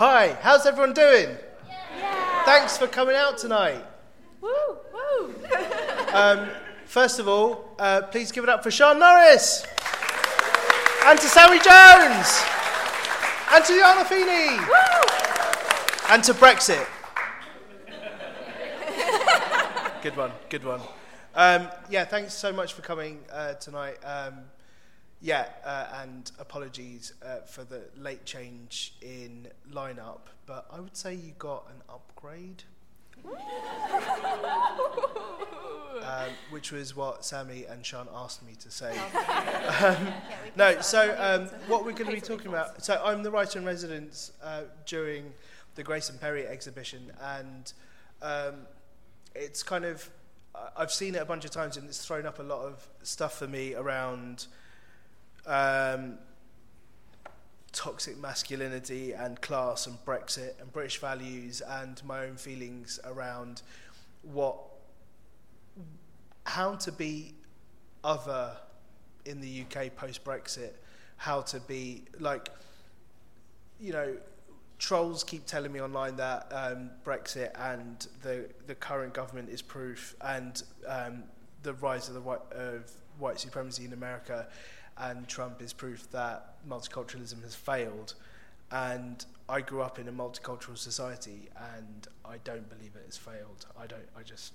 Hi, how's everyone doing? Yeah. Thanks for coming out tonight. Woo, woo. Um, first of all, uh, please give it up for Sian Norris and to Sammy Jones and to Yana Feeney and to Brexit. good one, good one. Um, yeah, thanks so much for coming uh, tonight. Um, yeah, uh, and apologies uh, for the late change in lineup, but I would say you got an upgrade. um, which was what Sammy and Sian asked me to say. um, no, so um, what we're going to be talking about. So I'm the writer in residence uh, during the Grayson Perry exhibition, and um, it's kind of I've seen it a bunch of times, and it's thrown up a lot of stuff for me around. Um, toxic masculinity and class and Brexit and British values and my own feelings around what how to be other in the UK post Brexit, how to be like you know trolls keep telling me online that um, Brexit and the the current government is proof and um, the rise of the white, of white supremacy in America and Trump is proof that multiculturalism has failed. And I grew up in a multicultural society, and I don't believe it has failed. I don't. I just.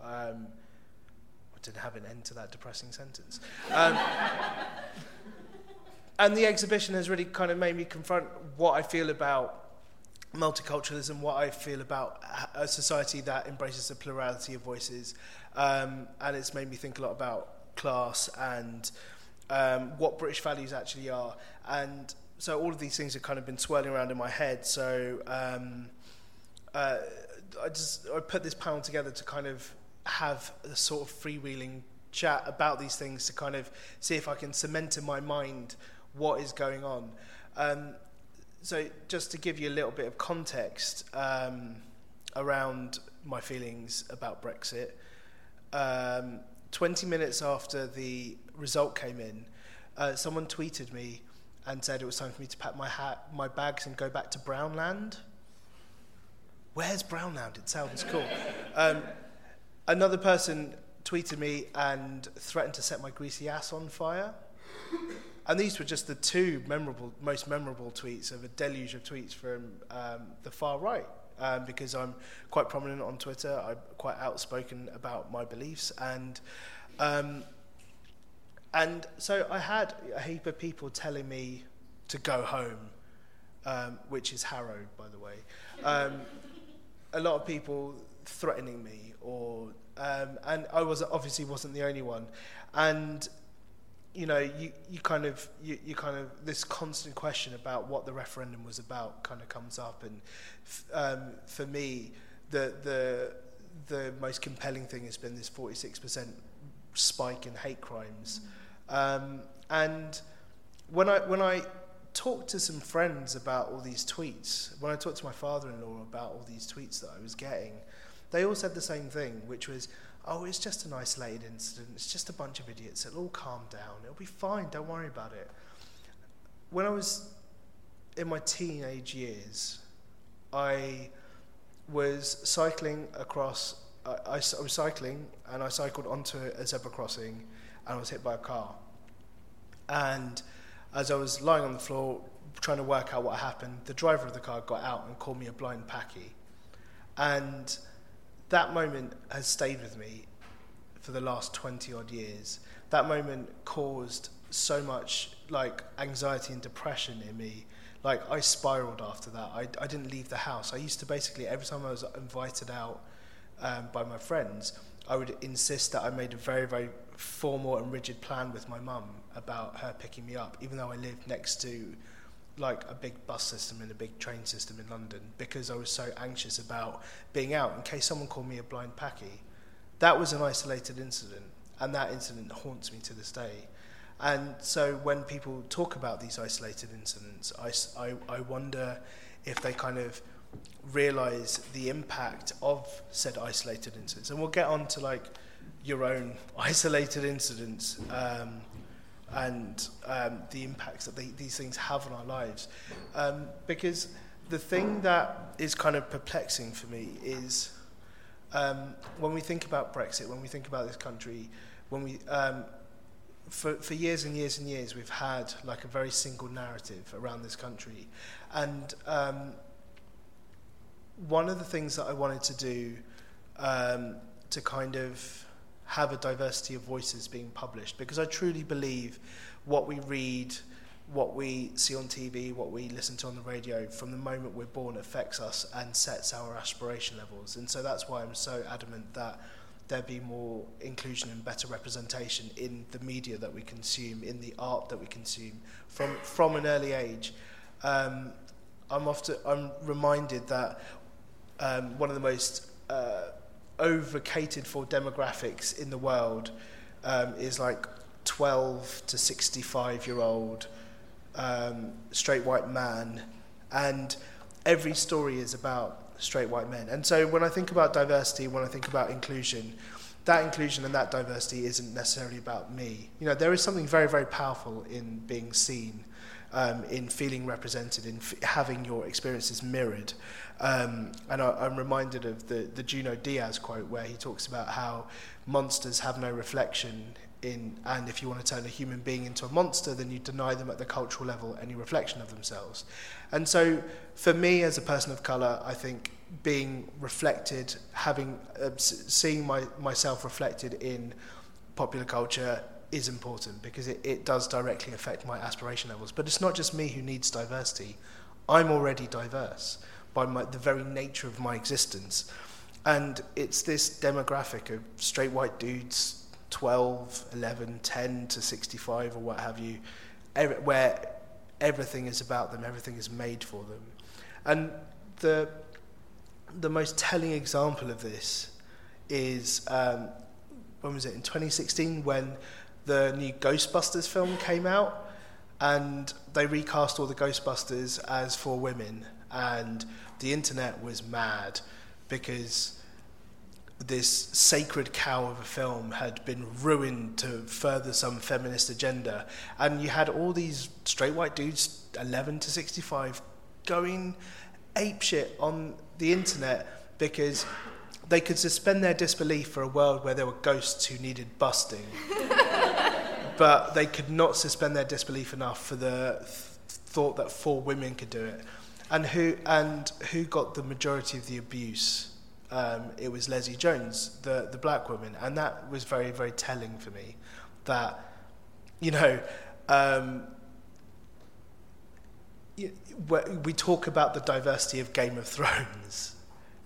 Um, I didn't have an end to that depressing sentence. Um, and the exhibition has really kind of made me confront what I feel about multiculturalism, what I feel about a society that embraces a plurality of voices, um, and it's made me think a lot about class and um, what British values actually are. And so all of these things have kind of been swirling around in my head. So um, uh, I just I put this panel together to kind of have a sort of freewheeling chat about these things to kind of see if I can cement in my mind what is going on. Um, so just to give you a little bit of context um, around my feelings about Brexit, um, 20 minutes after the result came in, uh, someone tweeted me and said it was time for me to pack my hat, my bags, and go back to Brownland. Where's Brownland? It sounds cool. Um, another person tweeted me and threatened to set my greasy ass on fire. And these were just the two memorable, most memorable tweets of a deluge of tweets from um, the far right. Um, because I'm quite prominent on Twitter, I'm quite outspoken about my beliefs, and um, and so I had a heap of people telling me to go home, um, which is Harrow, by the way. Um, a lot of people threatening me, or um, and I was obviously wasn't the only one, and you know, you, you kind of you, you kind of this constant question about what the referendum was about kind of comes up, and f- um, for me, the the the most compelling thing has been this 46% spike in hate crimes, um, and when I when I talked to some friends about all these tweets, when I talked to my father-in-law about all these tweets that I was getting, they all said the same thing, which was, oh, it's just an isolated incident. It's just a bunch of idiots. It'll all calm down. It'll be fine. Don't worry about it. When I was in my teenage years, I was cycling across, I, I, I was cycling and I cycled onto a zebra crossing and I was hit by a car. And as I was lying on the floor trying to work out what happened, the driver of the car got out and called me a blind packy. And that moment has stayed with me for the last 20 odd years. That moment caused so much like anxiety and depression in me. Like I spiraled after that. I, I didn't leave the house. I used to basically, every time I was invited out um, by my friends, I would insist that I made a very, very formal and rigid plan with my mum about her picking me up, even though I lived next to like a big bus system and a big train system in London because I was so anxious about being out in case someone called me a blind packy. That was an isolated incident, and that incident haunts me to this day. And so when people talk about these isolated incidents, I, I, I wonder if they kind of realize the impact of said isolated incidents. And we'll get on to like your own isolated incidents um, and um, the impacts that they, these things have on our lives. Um, because the thing that is kind of perplexing for me is um, when we think about Brexit, when we think about this country, when we um, for, for years and years and years, we've had like a very single narrative around this country. And um, one of the things that I wanted to do to kind of have a diversity of voices being published, because I truly believe what we read, what we see on TV, what we listen to on the radio, from the moment we're born affects us and sets our aspiration levels. And so that's why I'm so adamant that there be more inclusion and better representation in the media that we consume, in the art that we consume from, from an early age. Um, I'm often I'm reminded that um, one of the most uh, overcated for demographics in the world um, is like 12 to 65 year old um, straight white man, and every story is about straight white men. And so when I think about diversity, when I think about inclusion, that inclusion and that diversity isn't necessarily about me. You know, there is something very, very powerful in being seen, um, in feeling represented, in f- having your experiences mirrored. Um, and I, I'm reminded of the, the Junot Diaz quote where he talks about how monsters have no reflection in, and if you want to turn a human being into a monster, then you deny them at the cultural level any reflection of themselves. And so, for me as a person of colour, I think being reflected, having uh, seeing my, myself reflected in popular culture is important because it, it does directly affect my aspiration levels. But it's not just me who needs diversity. I'm already diverse by my, the very nature of my existence. And it's this demographic of straight white dudes 12, 11, 10 to 65 or what have you, where everything is about them, everything is made for them. And the, the most telling example of this is, um, when was it, in 2016 when the new Ghostbusters film came out and they recast all the Ghostbusters as for women and the internet was mad because this sacred cow of a film had been ruined to further some feminist agenda. And you had all these straight white dudes, 11 to 65, going apeshit on the internet because they could suspend their disbelief for a world where there were ghosts who needed busting. but they could not suspend their disbelief enough for the th- thought that four women could do it. And who, and who got the majority of the abuse? um, it was Leslie Jones, the, the black woman. And that was very, very telling for me that, you know, um, we talk about the diversity of Game of Thrones.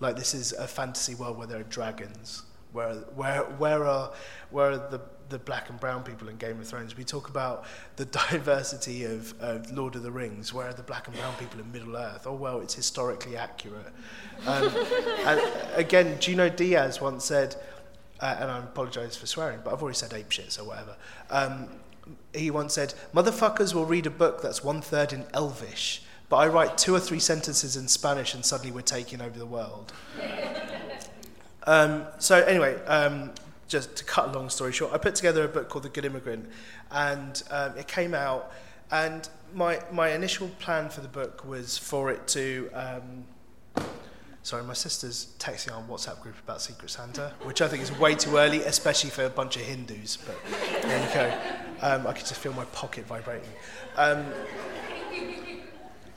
Like this is a fantasy world where there are dragons. Where, where, where, are, where are the the black and brown people in Game of Thrones. We talk about the diversity of, of Lord of the Rings. Where are the black and brown people in Middle Earth? Oh, well, it's historically accurate. Um, and again, Junot Diaz once said, uh, and I apologise for swearing, but I've already said ape shit, so whatever. Um, he once said, Motherfuckers will read a book that's one third in Elvish, but I write two or three sentences in Spanish and suddenly we're taking over the world. Um, so anyway, um, just to cut a long story short, I put together a book called The Good Immigrant, and um, it came out. And my my initial plan for the book was for it to. Um, sorry, my sister's texting on WhatsApp group about Secret Santa, which I think is way too early, especially for a bunch of Hindus. But there you go. Um, I could just feel my pocket vibrating.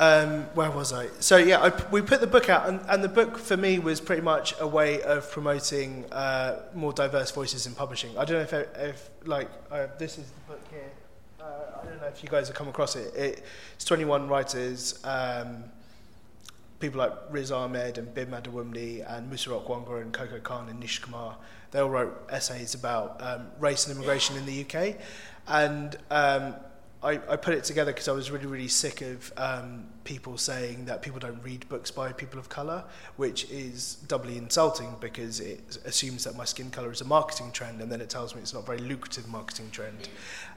Um, where was I? So yeah, I, we put the book out, and, and the book for me was pretty much a way of promoting uh, more diverse voices in publishing. I don't know if, if like uh, this is the book here. Uh, I don't know if you guys have come across it. it it's 21 writers, um, people like Riz Ahmed and Bim Adewunmi and Musa Okwonga and Coco Khan and Nish Kumar. They all wrote essays about um, race and immigration in the UK, and um, I, I put it together because I was really, really sick of um, people saying that people don't read books by people of colour, which is doubly insulting because it assumes that my skin colour is a marketing trend and then it tells me it's not a very lucrative marketing trend.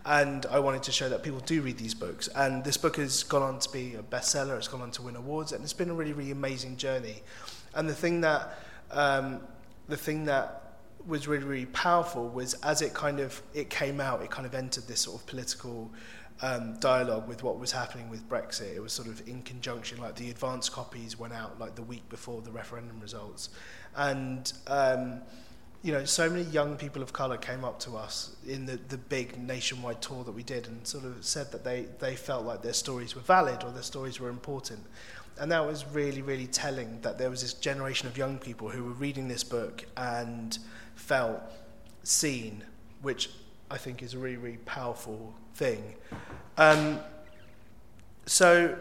And I wanted to show that people do read these books. And this book has gone on to be a bestseller, it's gone on to win awards, and it's been a really, really amazing journey. And the thing that, um, the thing that was really, really powerful was as it kind of, it came out, it kind of entered this sort of political um, dialogue with what was happening with Brexit. It was sort of in conjunction, like the advance copies went out like the week before the referendum results. And, um, you know, so many young people of colour came up to us in the, the big nationwide tour that we did and sort of said that they, they felt like their stories were valid or their stories were important. And that was really, really telling that there was this generation of young people who were reading this book and felt seen, which I think is a really, really powerful thing. Um, so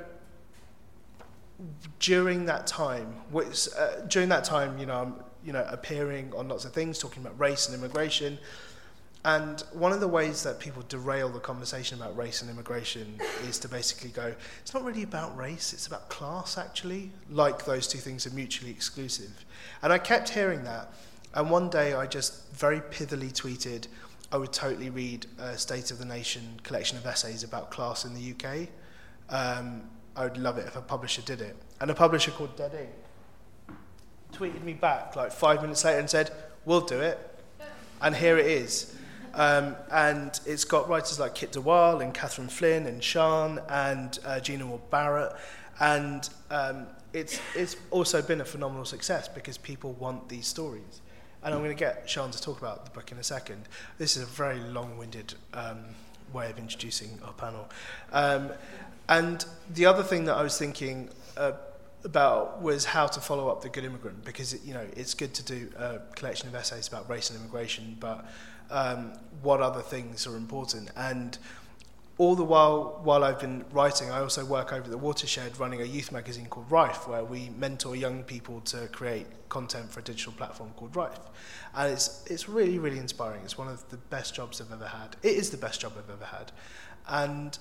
during that time, which, uh, during that time, you know, I'm, you know, appearing on lots of things, talking about race and immigration. And one of the ways that people derail the conversation about race and immigration is to basically go, it's not really about race, it's about class, actually, like those two things are mutually exclusive. And I kept hearing that. And one day I just very pithily tweeted, I would totally read a State of the Nation collection of essays about class in the UK. Um, I would love it if a publisher did it. And a publisher called Dead Ink tweeted me back like five minutes later and said, We'll do it. And here it is. Um, and it's got writers like Kit de Waal and Catherine Flynn and Sian and uh, Gena-mour Barrett. And um, it's, it's also been a phenomenal success because people want these stories. And I'm going to get Sian to talk about the book in a second. This is a very long-winded um, way of introducing our panel. Um, and the other thing that I was thinking uh, about was how to follow up the good immigrant because it, you know it's good to do a collection of essays about race and immigration, but um, what other things are important? And all the while while I've been writing, I also work over the Watershed running a youth magazine called Rife, where we mentor young people to create content for a digital platform called Rife. And it's, it's really, really inspiring. It's one of the best jobs I've ever had. It is the best job I've ever had. And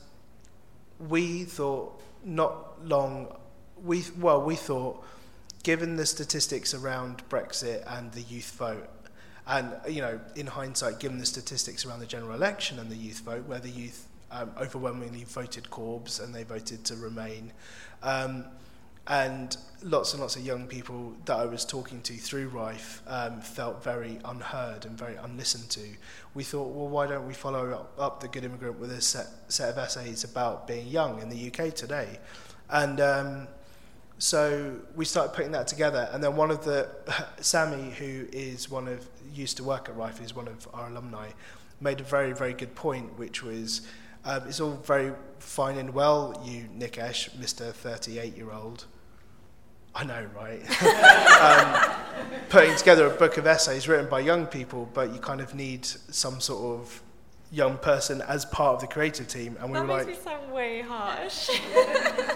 we thought not long, we, well, we thought, given the statistics around Brexit and the youth vote, and you know, in hindsight, given the statistics around the general election and the youth vote, where the youth um, overwhelmingly voted Corbs and they voted to remain. Um, and lots and lots of young people that I was talking to through Rife um, felt very unheard and very unlistened to. We thought, well, why don't we follow up, up The Good Immigrant with a set, set of essays about being young in the UK today? And um, so we started putting that together. And then one of the, Sammy, who is one of, used to work at Rife, is one of our alumni, made a very, very good point, which was, um, it's all very fine and well, you, Nikesh, Mr. 38 year old. I know, right? um, putting together a book of essays written by young people, but you kind of need some sort of young person as part of the creative team. And we that were makes like, me sound way harsh.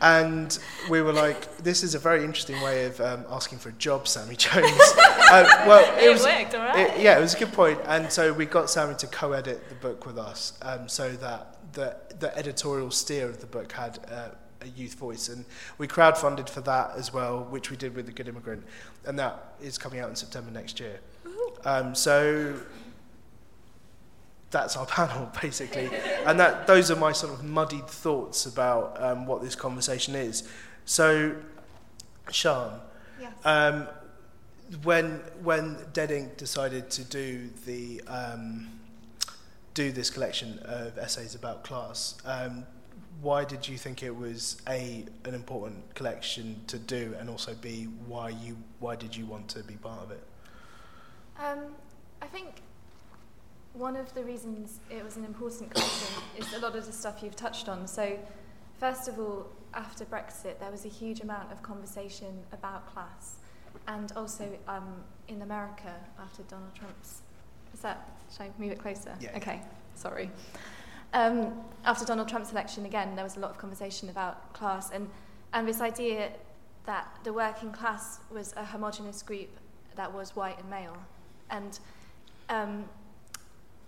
and we were like, this is a very interesting way of um, asking for a job, Sammy Jones. uh, well, it, it was, worked, all right. It, yeah, it was a good point. And so we got Sammy to co-edit the book with us, um, so that the the editorial steer of the book had. Uh, a youth voice, and we crowdfunded for that as well, which we did with the Good Immigrant, and that is coming out in September next year. Um, so that's our panel basically. And that those are my sort of muddied thoughts about um, what this conversation is. So Sian, yes. um, when when Dead Ink decided to do the um, do this collection of essays about class um, why did you think it was a an important collection to do and also b why you why did you want to be part of it? Um, I think one of the reasons it was an important question is a lot of the stuff you've touched on. So, first of all, after Brexit, there was a huge amount of conversation about class, and also um, in America after Donald Trump's. Is that? Should I move it closer? Yeah. Okay. Sorry. Um, after Donald Trump's election, again, there was a lot of conversation about class and and this idea that the working class was a homogenous group that was white and male, and um,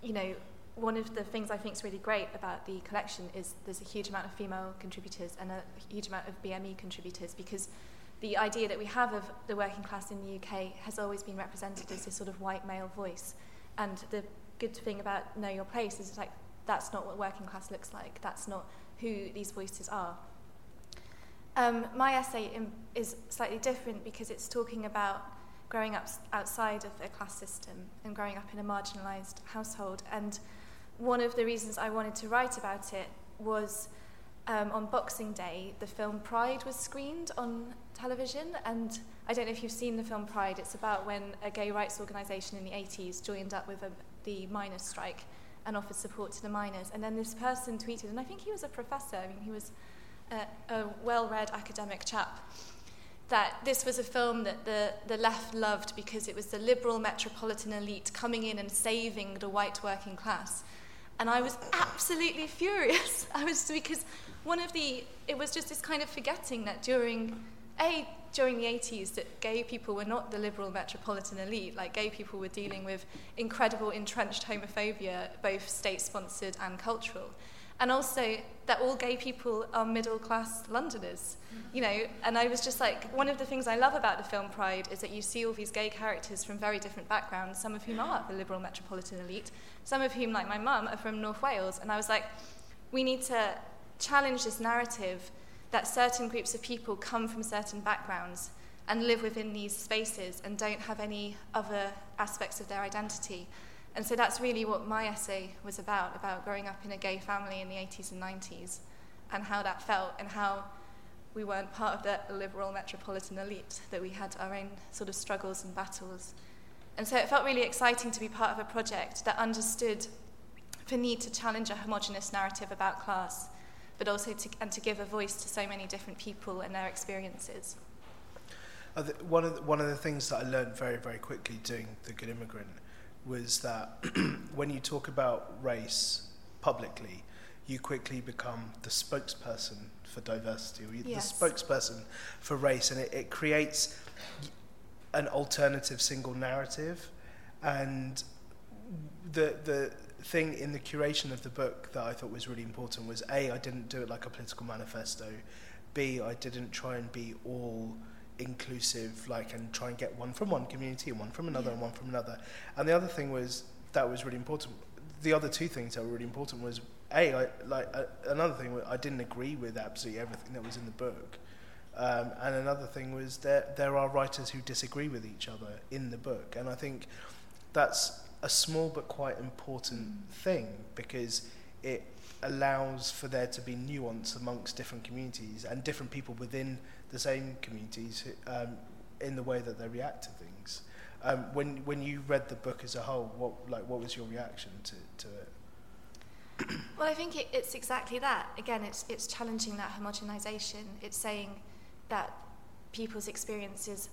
you know, one of the things I think is really great about the collection is there's a huge amount of female contributors and a huge amount of BME contributors because the idea that we have of the working class in the UK has always been represented as this sort of white male voice. And the good thing about Know Your Place is like that's not what working class looks like. That's not who these voices are. Um, my essay is slightly different because it's talking about growing up outside of a class system and growing up in a marginalised household. And one of the reasons I wanted to write about it was um, on Boxing Day, the film Pride was screened on television. And I don't know if you've seen the film Pride. It's about when a gay rights organisation in the 80s joined up with a, the miners' strike and offered support to the miners. And then this person tweeted, and I think he was a professor, I mean, he was a, a well read academic chap, that this was a film that the, the left loved because it was the liberal metropolitan elite coming in and saving the white working class. And I was absolutely furious. I was because one of the, it was just this kind of forgetting that during, A, during the 80s, that gay people were not the liberal metropolitan elite. Like, gay people were dealing with incredible entrenched homophobia, both state sponsored and cultural. And also that all gay people are middle class Londoners, you know. And I was just like, one of the things I love about the film Pride is that you see all these gay characters from very different backgrounds, some of whom are the liberal metropolitan elite, some of whom, like my mum, are from North Wales. And I was like, we need to challenge this narrative that certain groups of people come from certain backgrounds and live within these spaces and don't have any other aspects of their identity. And so that's really what my essay was about, about growing up in a gay family in the 80s and 90s and how that felt and how we weren't part of the liberal metropolitan elite, that we had our own sort of struggles and battles. And so it felt really exciting to be part of a project that understood the need to challenge a homogenous narrative about class but also to, and to give a voice to so many different people and their experiences. One of, the, one of the things that I learned very, very quickly doing The Good Immigrant was that when you talk about race publicly, you quickly become the spokesperson for diversity, or yes. the spokesperson for race, and it, it creates an alternative single narrative. And the, the, thing in the curation of the book that I thought was really important was A, I didn't do it like a political manifesto. B, I didn't try and be all inclusive, like, and try and get one from one community and one from another yeah. and one from another. And the other thing was that was really important. The other two things that were really important was A, I, like, uh, another thing, I didn't agree with absolutely everything that was in the book. Um, and another thing was that there are writers who disagree with each other in the book. And I think that's a small but quite important thing because it allows for there to be nuance amongst different communities and different people within the same communities um, in the way that they react to things. Um, when when you read the book as a whole, what like what was your reaction to, to it? well, I think it, it's exactly that. Again, it's it's challenging that homogenization. It's saying that people's experiences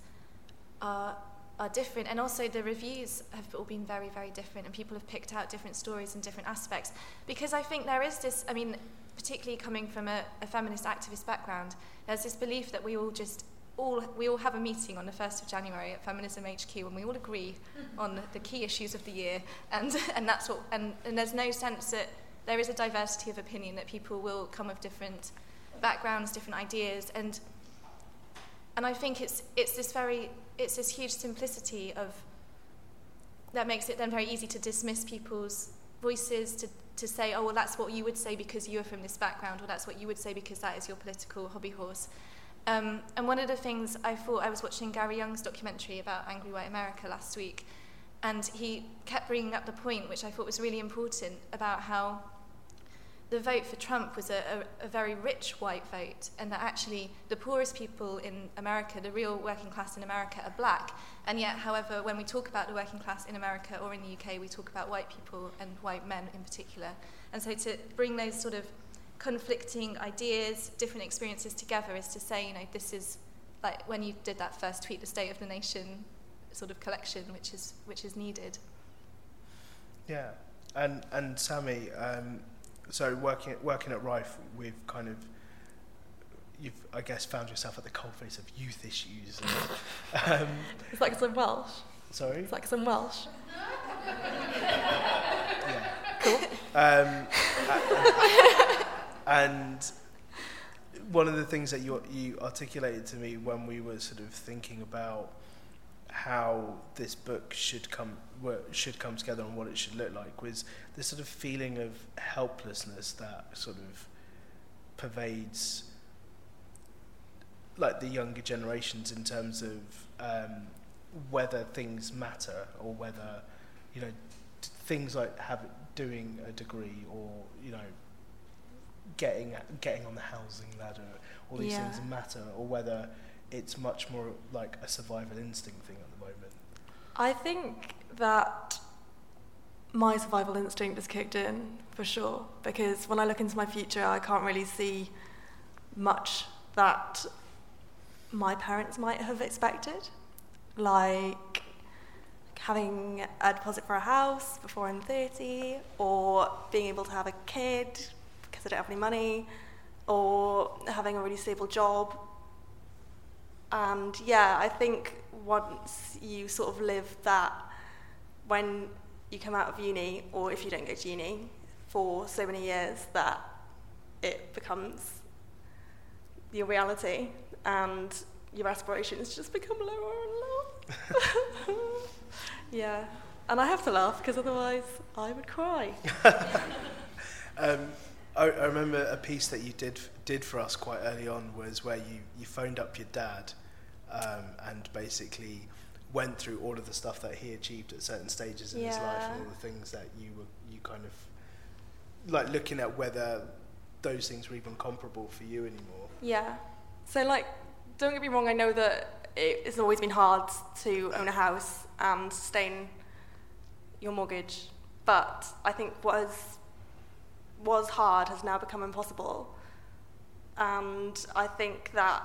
are are different and also the reviews have all been very very different and people have picked out different stories and different aspects because i think there is this i mean particularly coming from a, a feminist activist background there's this belief that we all just all we all have a meeting on the 1st of January at Feminism HQ and we all agree on the key issues of the year and and that's what and, and there's no sense that there is a diversity of opinion that people will come with different backgrounds different ideas and and I think it's it's this very it's this huge simplicity of that makes it then very easy to dismiss people's voices to to say oh well that's what you would say because you're from this background or that's what you would say because that is your political hobby horse. Um, and one of the things I thought I was watching Gary Younge's documentary about angry white America last week and he kept bringing up the point which I thought was really important about how the vote for Trump was a, a, a, very rich white vote, and that actually the poorest people in America, the real working class in America, are black. And yet, however, when we talk about the working class in America or in the UK, we talk about white people and white men in particular. And so to bring those sort of conflicting ideas, different experiences together is to say, you know, this is like when you did that first tweet, the State of the Nation sort of collection, which is which is needed. Yeah, and and Sammy. Um, so working working at Rife, we've kind of you've I guess found yourself at the coalface of youth issues. And, um, it's like some Welsh. Sorry. It's like some Welsh. yeah. Cool. Um, and one of the things that you you articulated to me when we were sort of thinking about how this book should come should come together and what it should look like was this sort of feeling of helplessness that sort of pervades like the younger generations in terms of um, whether things matter or whether you know things like have doing a degree or you know getting getting on the housing ladder, all these Yeah. things matter, or whether it's much more like a survival instinct thing at the moment. I think that my survival instinct has kicked in for sure because when I look into my future, I can't really see much that my parents might have expected, like having a deposit for a house before I'm 30, or being able to have a kid because I don't have any money, or having a really stable job. And yeah, I think once you sort of live that, when you come out of uni, or if you don't go to uni for so many years, that it becomes your reality and your aspirations just become lower and lower. yeah, and I have to laugh because otherwise I would cry. Um, I, I remember a piece that you did did for us quite early on was where you, you phoned up your dad um, and basically went through all of the stuff that he achieved at certain stages in his life and all the things that you were you kind of like looking at whether those things were even comparable for you anymore. Yeah. So, like, don't get me wrong, I know that it, it's always been hard to own a house and sustain your mortgage, but I think what has, was hard has now become impossible. And I think that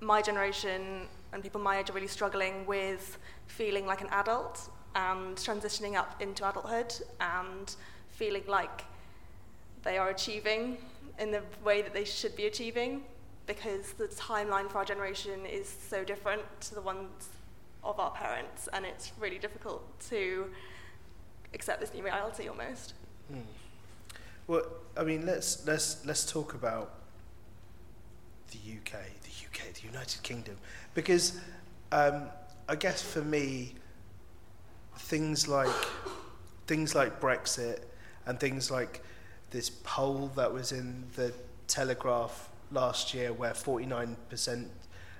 my generation and people my age are really struggling with feeling like an adult and transitioning up into adulthood and feeling like they are achieving in the way that they should be achieving because the timeline for our generation is so different to the ones of our parents and it's really difficult to accept this new reality almost. Hmm. Well, I mean, let's let's let's talk about the UK, the UK, the United Kingdom, because um, I guess for me, things like things like Brexit and things like this poll that was in the Telegraph last year, where 49%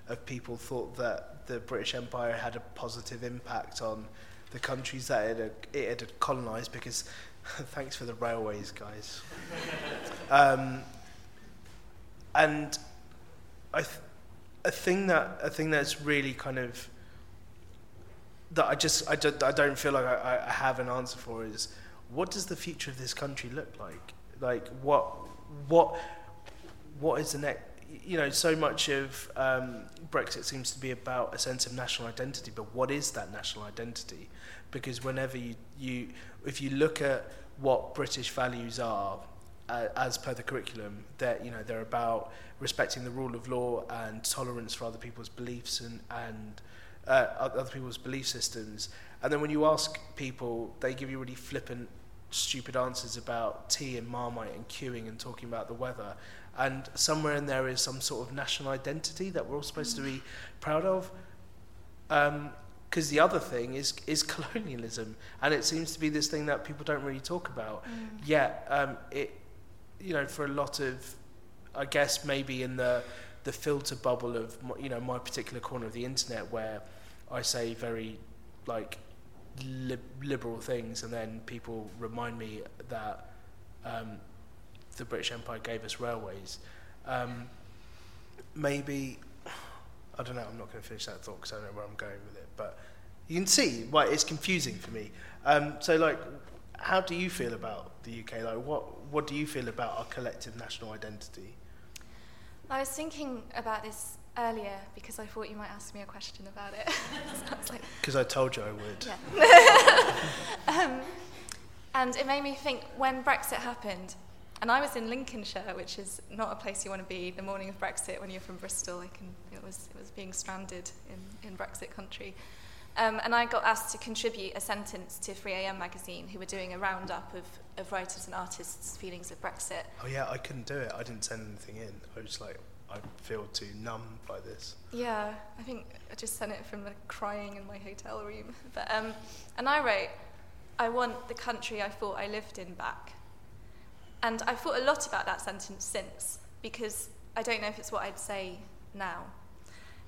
of people thought that the British Empire had a positive impact on the countries that it had, it had colonised, because thanks for the railways, guys. um, and I, th- a thing that a thing that's really kind of that I just I don't, I don't feel like I, I have an answer for is what does the future of this country look like? Like what what what is the next? You know, so much of um, Brexit seems to be about a sense of national identity, but what is that national identity? Because whenever you, you if you look at what British values are, uh, as per the curriculum, that you know they're about respecting the rule of law and tolerance for other people's beliefs and and uh, other people's belief systems. And then when you ask people, they give you really flippant, stupid answers about tea and marmite and queuing and talking about the weather. And somewhere in there is some sort of national identity that we're all supposed to be proud of. Because the other thing is is colonialism, and it seems to be this thing that people don't really talk about. Yet, um, it, you know, for a lot of, I guess maybe in the the filter bubble of my- you know my particular corner of the internet where I say very like li- liberal things, and then people remind me that um, the British Empire gave us railways. Um, maybe I don't know. I'm not going to finish that thought because I don't know where I'm going with it. But you can see why it's confusing for me. Um, so, like, how do you feel about the UK? Like, what what do you feel about our collective national identity? I was thinking about this earlier because I thought you might ask me a question about it. so I like, Because I told you I would. yeah. um, and it made me think when Brexit happened, and I was in Lincolnshire, which is not a place you want to be the morning of Brexit when you're from Bristol. I can, it, was, it was being stranded in, in Brexit country. Um, and I got asked to contribute a sentence to 3am magazine, who were doing a roundup of, of writers and artists' feelings of Brexit. Oh yeah, I couldn't do it. I didn't send anything in. I was like, I feel too numb by this. Yeah, I think I just sent it from the crying in my hotel room. But um, and I wrote, I want the country I thought I lived in back. And I thought a lot about that sentence since because I don't know if it's what I'd say now.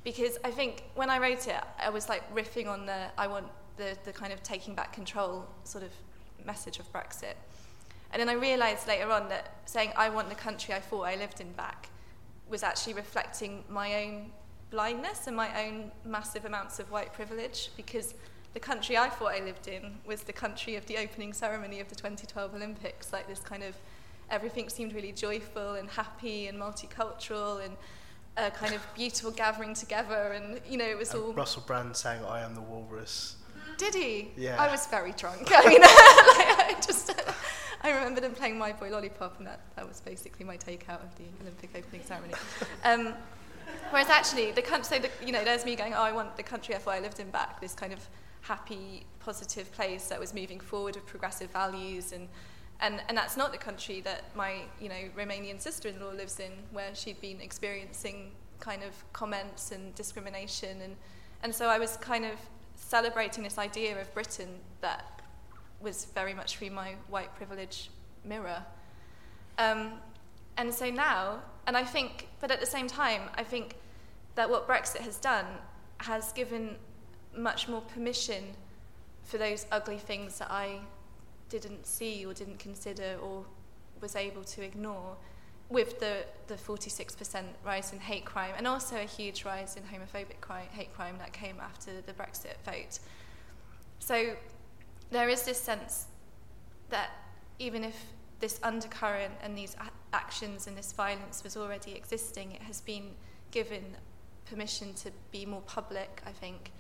Because I think when I wrote it, I was like riffing on the I want the the kind of taking back control sort of message of Brexit. And then I realised later on that saying I want the country I thought I lived in back was actually reflecting my own blindness and my own massive amounts of white privilege because the country I thought I lived in was the country of the opening ceremony of the 2012 Olympics, like this kind of everything seemed really joyful and happy and multicultural and a kind of beautiful gathering together and you know it was all Russell Brand sang "I Am the Walrus." did he Yeah. I was very drunk I mean like, I just I remember them playing My Boy Lollipop and that, that was basically my takeout of the Olympic opening ceremony um, whereas actually the country so the, you know there's me going oh I want the country thought I lived in back this kind of happy positive place that was moving forward with progressive values and and, and that's not the country that my you know Romanian sister-in-law lives in, where she'd been experiencing kind of comments and discrimination, and and so I was kind of celebrating this idea of Britain that was very much through my white privilege mirror. Um, and so now, and I think, but at the same time, I think that what Brexit has done has given much more permission for those ugly things that I didn't see or didn't consider or was able to ignore with the, the 46% rise in hate crime and also a huge rise in homophobic crime, hate crime that came after the Brexit vote. So there is this sense that even if this undercurrent and these actions and this violence was already existing, it has been given permission to be more public, I think.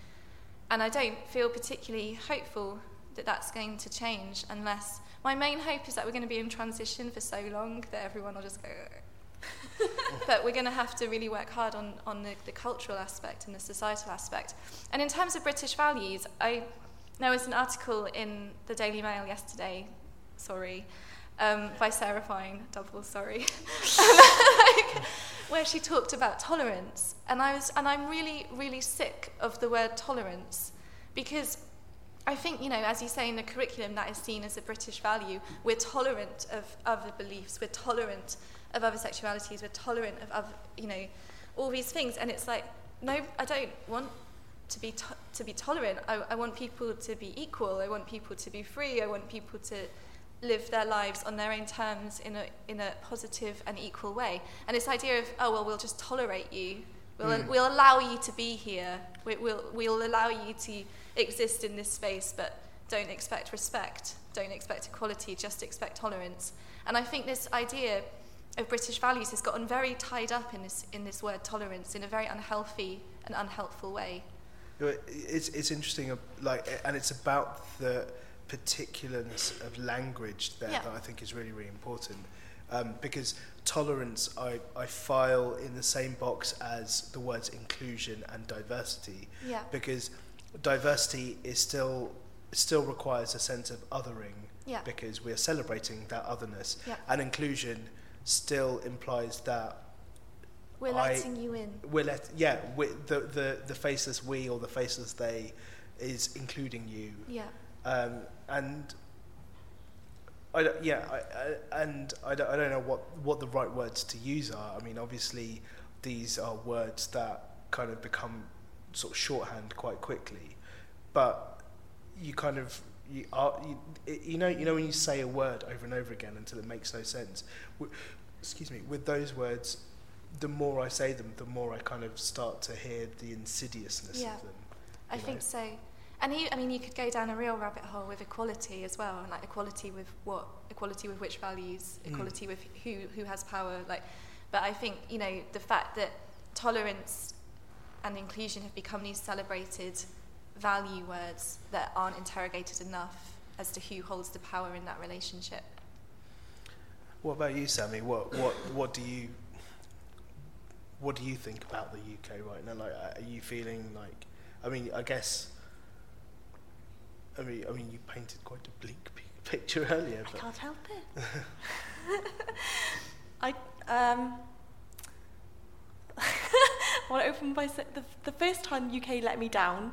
And I don't feel particularly hopeful that that's going to change unless my main hope is that we're going to be in transition for so long that everyone will just go but we're going to have to really work hard on, on the, the cultural aspect and the societal aspect. And in terms of british values i there was an article in the daily mail yesterday sorry um, by sarah fine double sorry like, where she talked about tolerance. And i was and i'm really really sick of the word tolerance because I think, you know, as you say in the curriculum, that is seen as a British value. We're tolerant of other beliefs, we're tolerant of other sexualities, we're tolerant of other, you know, all these things. And it's like, no, I don't want to be, to- to be tolerant. I, I want people to be equal. I want people to be free. I want people to live their lives on their own terms in a, in a positive and equal way. And this idea of, oh, well, we'll just tolerate you. We'll, Mm. we'll allow you to be here. We, we'll, we'll allow you to exist in this space, but don't expect respect, don't expect equality, just expect tolerance. And I think this idea of British values has gotten very tied up in this, in this word tolerance in a very unhealthy and unhelpful way. It's it's interesting, uh, like, and it's about the particularness of language there Yeah. that I think is really really important, um, because tolerance I I file in the same box as the words inclusion and diversity, Yeah. because diversity is still still requires a sense of othering, Yeah. because we are celebrating that otherness, Yeah. and inclusion still implies that We're I- letting you in. we're let yeah we, the, the the faceless we or the faceless they is including you Yeah. um, and I don't, yeah I, I, and I don't, I don't know what what the right words to use are I mean obviously these are words that kind of become sort of shorthand quite quickly but you kind of you are you, you know you know when you say a word over and over again until it makes no sense w- excuse me with those words the more I say them the more I kind of start to hear the insidiousness Yeah. of them I know. think so. And you, I mean, you could go down a real rabbit hole with equality as well, and like equality with what, equality with which values, Mm. equality with who who has power. Like, but I think you know the fact that tolerance and inclusion have become these celebrated value words that aren't interrogated enough as to who holds the power in that relationship. What about you, Sammy? What what what do you what do you think about the UK right now? Like, are you feeling like? I mean, I guess. I mean, I mean, you painted quite a bleak picture earlier, I can't help it. I um. I want to open by the, the first time UK let me down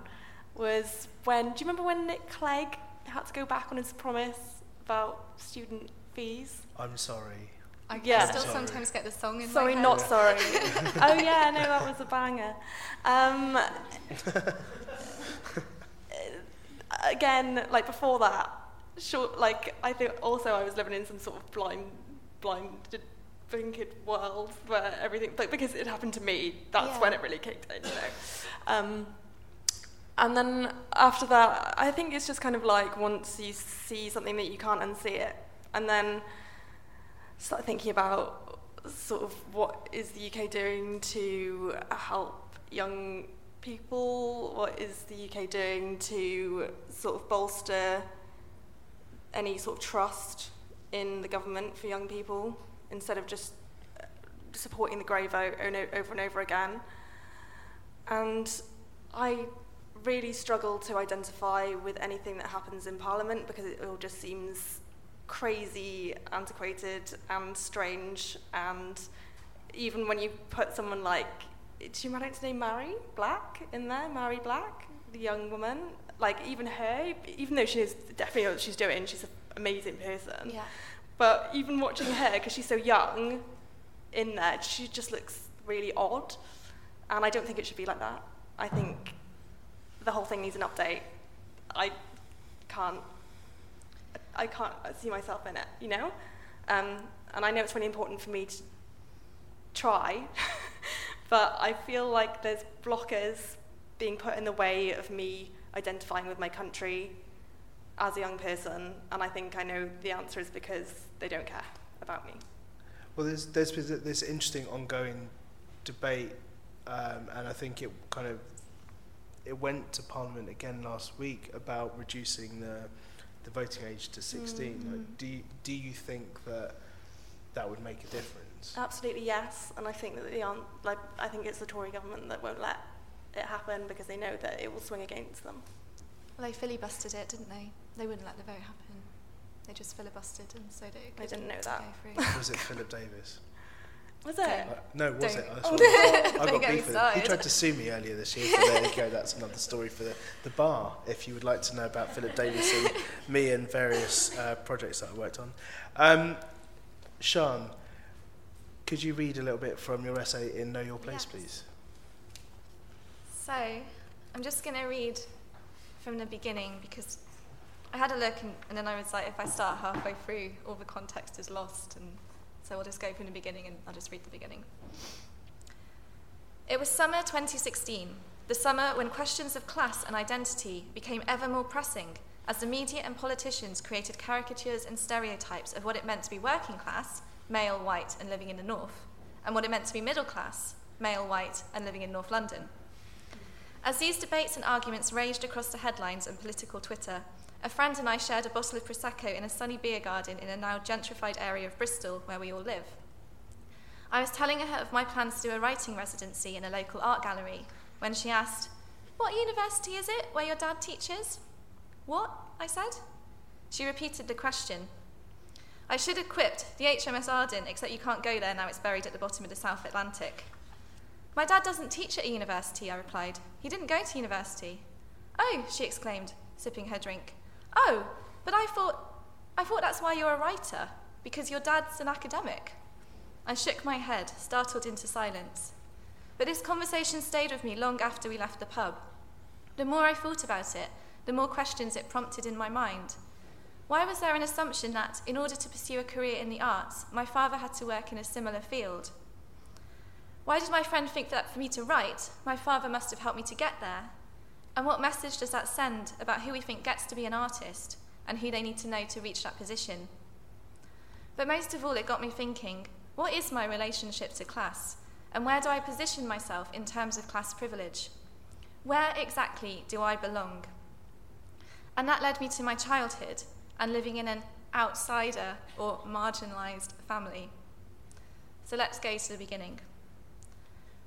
was when. Do you remember when Nick Clegg had to go back on his promise about student fees? I'm sorry. I Yeah. still Sorry. sometimes get the song in Sorry, my head. Sorry, not sorry. oh yeah, no, that was a banger. Um, again, like before that, short, like I think also I was living in some sort of blind, blinded, blinkered world where everything, like because it happened to me, that's Yeah. when it really kicked in, you know. Um, and then after that, I think it's just kind of like once you see something that you can't unsee it, and then start thinking about sort of what is the UK doing to help young people? What is the UK doing to sort of bolster any sort of trust in the government for young people instead of just uh, supporting the grey vote over and over again? And I really struggle to identify with anything that happens in Parliament because it all just seems crazy, antiquated, and strange. And even when you put someone like, do you to name Mhairi Black in there? Mhairi Black, the young woman. Like even her, even though she is definitely what she's doing, she's an amazing person. Yeah. But even watching her, because she's so young, in there, she just looks really odd. And I don't think it should be like that. I think the whole thing needs an update. I can't, I can't see myself in it, you know. Um, and I know it's really important for me to try, but I feel like there's blockers being put in the way of me identifying with my country as a young person, and I think I know the answer is because they don't care about me. Well, there's there's been this interesting ongoing debate, um, and I think it kind of it went to Parliament again last week about reducing the the voting age to 16. Mm. Like, do you, do you think that that would make a difference? Absolutely yes, and I think that the like I think it's the Tory government that won't let it happen because they know that it will swing against them. Well, they filibustered it, didn't they? They wouldn't let the vote happen. They just filibustered and so that it I could didn't know go that. through. Was it Philip Davies? Was it? Uh, no, was it? Don't- I, Oh, I don't got get me beef with him. He started. tried to sue me earlier this year, but there you go. That's another story for the, the bar. If you would like to know about Philip Davies and me and various uh, projects that I worked on. Um, Sian, could you read a little bit from your essay in Know Your Place, Yes. please? So, I'm just going to read from the beginning because I had a look and, and then I was like, if I start halfway through, all the context is lost. And so I'll just go from the beginning and I'll just read the beginning. It was summer 2016, the summer when questions of class and identity became ever more pressing as the media and politicians created caricatures and stereotypes of what it meant to be working class, male, white, and living in the north, and what it meant to be middle class, male, white, and living in North London. As these debates and arguments raged across the headlines and political Twitter, a friend and I shared a bottle of Prosecco in a sunny beer garden in a now gentrified area of Bristol where we all live. I was telling her of my plans to do a writing residency in a local art gallery when she asked, What university is it where your dad teaches? What? I said. She repeated the question. I should have quipped, the HMS Ardent, except you can't go there now it's buried at the bottom of the South Atlantic. My dad doesn't teach at a university, I replied. He didn't go to university. Oh, she exclaimed, sipping her drink. Oh, but I thought I thought that's why you're a writer, because your dad's an academic. I shook my head, startled into silence. But this conversation stayed with me long after we left the pub. The more I thought about it, the more questions it prompted in my mind. Why was there an assumption that, in order to pursue a career in the arts, my father had to work in a similar field? Why did my friend think that for me to write, my father must have helped me to get there? And what message does that send about who we think gets to be an artist and who they need to know to reach that position? But most of all, it got me thinking what is my relationship to class? And where do I position myself in terms of class privilege? Where exactly do I belong? And that led me to my childhood and living in an outsider or marginalised family. So let's go to the beginning.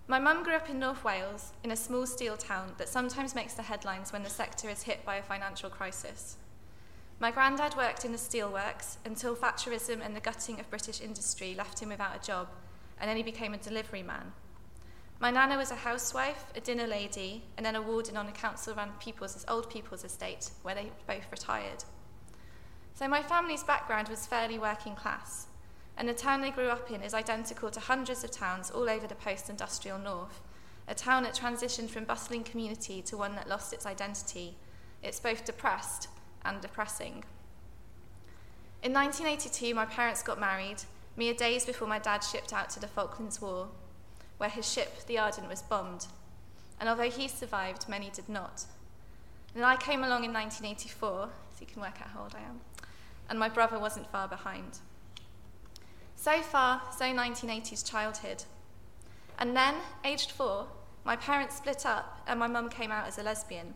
My mum grew up in North Wales, in a small steel town that sometimes makes the headlines when the sector is hit by a financial crisis. My granddad worked in the steelworks until Thatcherism and the gutting of British industry left him without a job, and then he became a delivery man. My nana was a housewife, a dinner lady, and then a warden on a council-run people's, old people's estate, where they both retired. So my family's background was fairly working class, and the town they grew up in is identical to hundreds of towns all over the post-industrial north, a town that transitioned from bustling community to one that lost its identity. It's both depressed and depressing. In 1982, my parents got married, mere days before my dad shipped out to the Falklands War, where his ship, the Ardent, was bombed. And although he survived, many did not. And I came along in 1984, so you can work out how old I am, and my brother wasn't far behind. So far, so 1980s childhood. And then, aged four, my parents split up and my mum came out as a lesbian.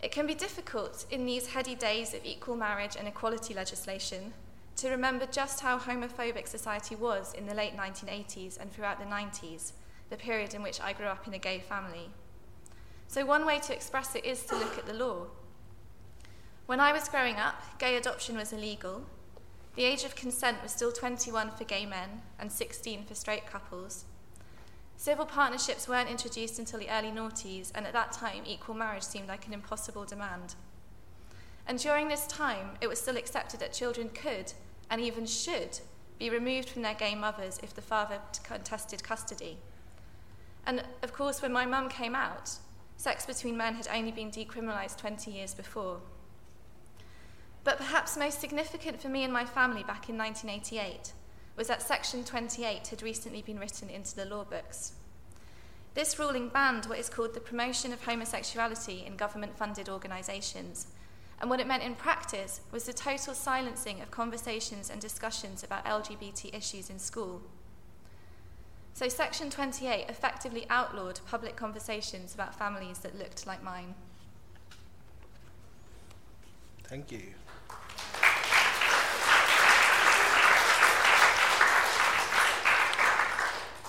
It can be difficult in these heady days of equal marriage and equality legislation to remember just how homophobic society was in the late 1980s and throughout the 90s, the period in which I grew up in a gay family. So, one way to express it is to look at the law. When I was growing up, gay adoption was illegal. The age of consent was still 21 for gay men and 16 for straight couples. Civil partnerships weren't introduced until the early noughties, and at that time, equal marriage seemed like an impossible demand. And during this time, it was still accepted that children could, and even should, be removed from their gay mothers if the father contested custody. And of course, when my mum came out, sex between men had only been decriminalised 20 years before. But perhaps most significant for me and my family back in 1988 was that Section 28 had recently been written into the law books. This ruling banned what is called the promotion of homosexuality in government funded organisations. And what it meant in practice was the total silencing of conversations and discussions about LGBT issues in school. So, Section 28 effectively outlawed public conversations about families that looked like mine. Thank you.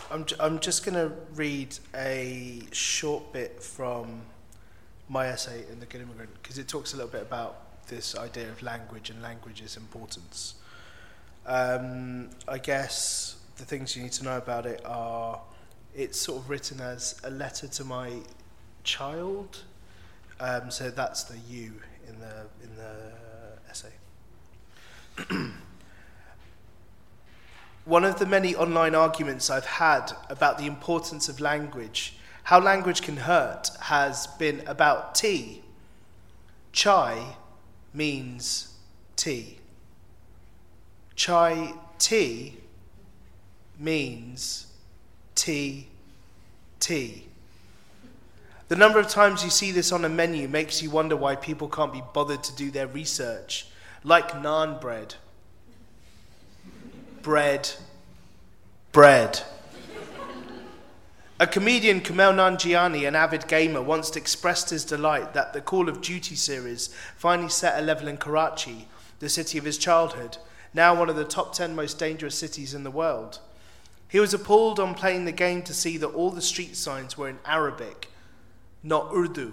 I'm, I'm just going to read a short bit from my essay in The Good Immigrant because it talks a little bit about this idea of language and language's importance. Um, I guess the things you need to know about it are it's sort of written as a letter to my child. Um, so that's the you in the in the essay. One of the many online arguments I've had about the importance of language, how language can hurt, has been about tea. Chai means tea. Chai tea means tea tea. The number of times you see this on a menu makes you wonder why people can't be bothered to do their research, like naan bread bread, bread. A comedian, Kumail Nanjiani, an avid gamer, once expressed his delight that the Call of Duty series finally set a level in Karachi, the city of his childhood, now one of the top 10 most dangerous cities in the world. He was appalled on playing the game to see that all the street signs were in Arabic, not Urdu.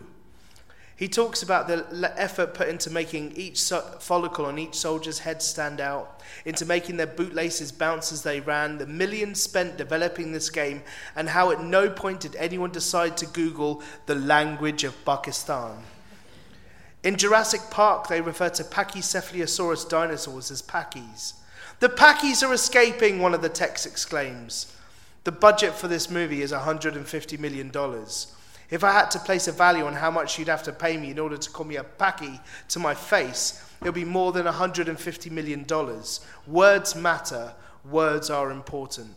He talks about the effort put into making each follicle on each soldier's head stand out, into making their bootlaces bounce as they ran, the millions spent developing this game, and how at no point did anyone decide to Google the language of Pakistan. In Jurassic Park, they refer to Pachycephalosaurus dinosaurs as Packies. The Packies are escaping, one of the texts exclaims. The budget for this movie is $150 million. If I had to place a value on how much you'd have to pay me in order to call me a packy to my face, it would be more than $150 million. Words matter, words are important.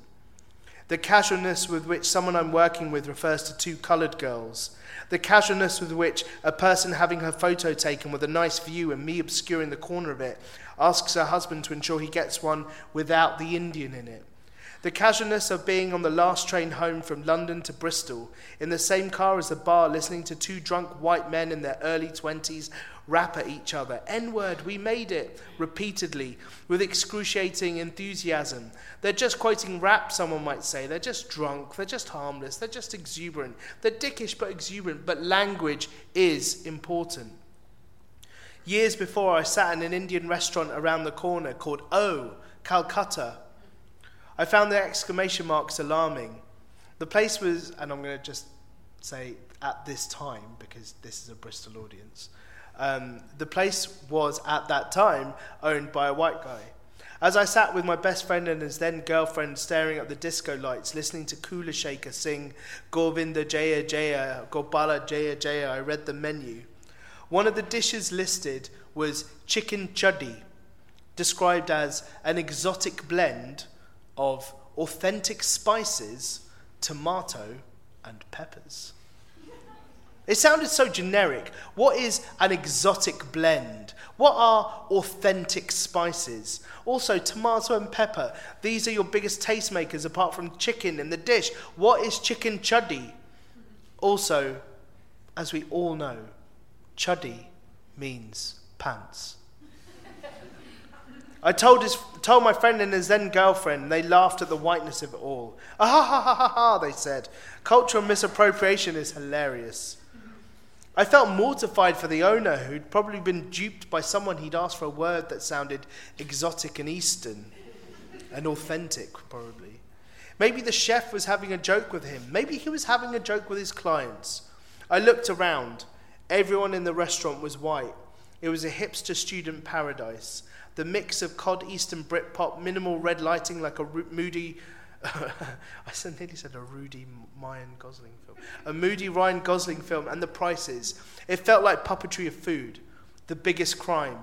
The casualness with which someone I'm working with refers to two coloured girls. The casualness with which a person having her photo taken with a nice view and me obscuring the corner of it asks her husband to ensure he gets one without the Indian in it. The casualness of being on the last train home from London to Bristol, in the same car as the bar, listening to two drunk white men in their early 20s rap at each other. N word, we made it, repeatedly, with excruciating enthusiasm. They're just quoting rap, someone might say. They're just drunk, they're just harmless, they're just exuberant. They're dickish but exuberant, but language is important. Years before, I sat in an Indian restaurant around the corner called Oh, Calcutta I found the exclamation marks alarming. The place was, and I'm going to just say at this time because this is a Bristol audience. Um, the place was at that time owned by a white guy. As I sat with my best friend and his then girlfriend staring at the disco lights, listening to Kula Shaker sing Govinda Jaya Jaya, Gopala Jaya Jaya, I read the menu. One of the dishes listed was chicken chuddy, described as an exotic blend of authentic spices, tomato, and peppers. It sounded so generic. What is an exotic blend? What are authentic spices? Also, tomato and pepper. These are your biggest tastemakers apart from chicken in the dish. What is chicken chuddy? Also, as we all know, chuddy means pants. I told, his, told my friend and his then girlfriend, and they laughed at the whiteness of it all. Ah ha ha ha ha ha, they said. Cultural misappropriation is hilarious. I felt mortified for the owner who'd probably been duped by someone he'd asked for a word that sounded exotic and Eastern and authentic, probably. Maybe the chef was having a joke with him. Maybe he was having a joke with his clients. I looked around. Everyone in the restaurant was white. It was a hipster student paradise. The mix of cod Eastern Britpop, minimal red lighting like a moody I nearly said a Rudy Ryan Gosling film. A moody Ryan Gosling film, and the prices. It felt like puppetry of food, the biggest crime.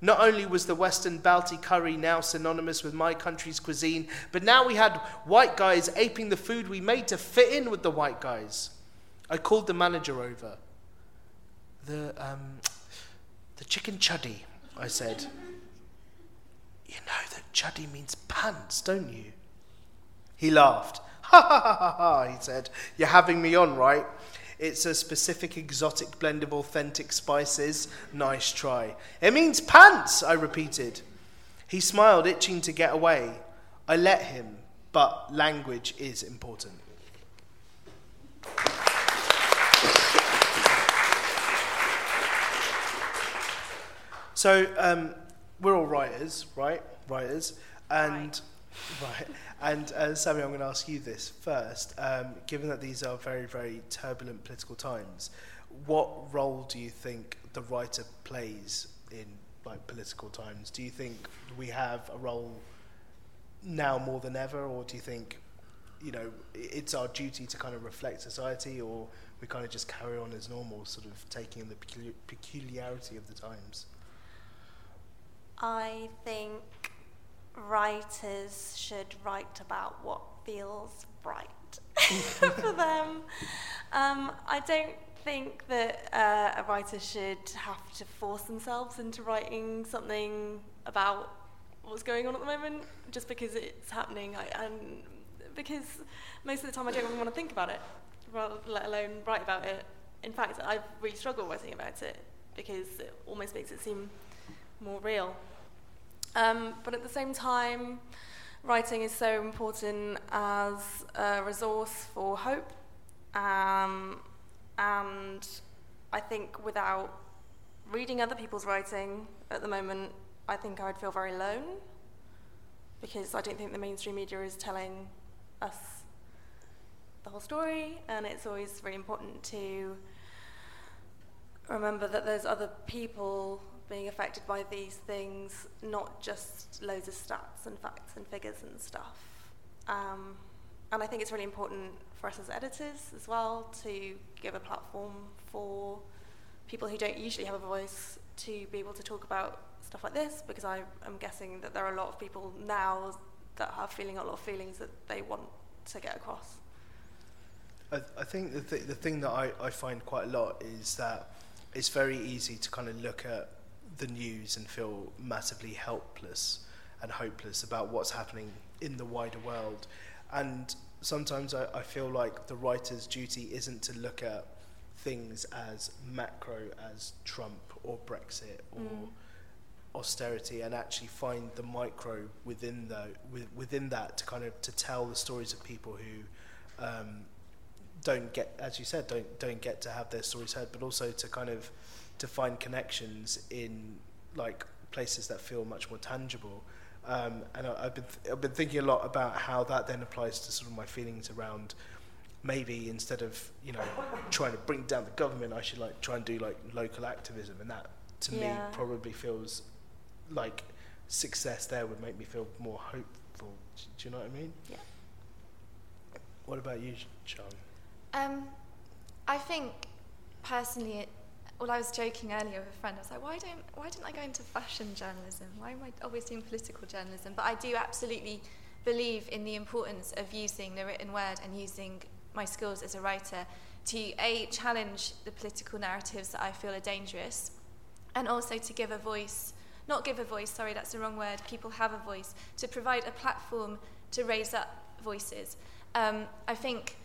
Not only was the Western Balti curry now synonymous with my country's cuisine, but now we had white guys aping the food we made to fit in with the white guys. I called the manager over. The, um, the chicken chuddy, I said. You know that chuddy means pants, don't you? He laughed. Ha ha ha ha ha, he said. You're having me on, right? It's a specific exotic blend of authentic spices. Nice try. It means pants, I repeated. He smiled, itching to get away. I let him, but language is important. So, um, we're all writers, right? Writers. And, right. And uh, Sammy, I'm going to ask you this first. Um, given that these are very, very turbulent political times, what role do you think the writer plays in like political times? Do you think we have a role now more than ever, or do you think you know it's our duty to kind of reflect society, or we kind of just carry on as normal, sort of taking in the peculiarity of the times? I think writers should write about what feels right for them. Um, I don't think that uh, a writer should have to force themselves into writing something about what's going on at the moment just because it's happening. I, and because most of the time I don't even want to think about it, let alone write about it. In fact, I really struggle writing about it because it almost makes it seem more real. Um, but at the same time, writing is so important as a resource for hope. Um, and I think without reading other people's writing at the moment, I think I would feel very alone because I don't think the mainstream media is telling us the whole story, and it's always really important to remember that there's other people being affected by these things, not just loads of stats and facts and figures and stuff. Um, and I think it's really important for us as editors as well to give a platform for people who don't usually have a voice to be able to talk about stuff like this because I am guessing that there are a lot of people now that are feeling a lot of feelings that they want to get across. I, I think the, th- the thing that I, I find quite a lot is that it's very easy to kind of look at the news and feel massively helpless and hopeless about what's happening in the wider world. And sometimes I, I feel like the writer's duty isn't to look at things as macro as Trump or Brexit or mm. austerity and actually find the micro within the within that to kind of to tell the stories of people who um, don't get as you said don't don't get to have their stories heard but also to kind of to find connections in like places that feel much more tangible. Um, and I, have been th- I've been thinking a lot about how that then applies to sort of my feelings around maybe instead of you know trying to bring down the government, I should like try and do like local activism, and that to yeah. me probably feels like success there would make me feel more hopeful. Do you know what I mean? Yeah. What about you, Sian? Um, I think personally, it well, I was joking earlier with a friend. I was like, why don't why didn't I go into fashion journalism? Why am I always doing political journalism? But I do absolutely believe in the importance of using the written word and using my skills as a writer to a challenge the political narratives that I feel are dangerous, and also to give a voice. Not give a voice. Sorry, that's the wrong word. People have a voice to provide a platform to raise up voices. Um, I think,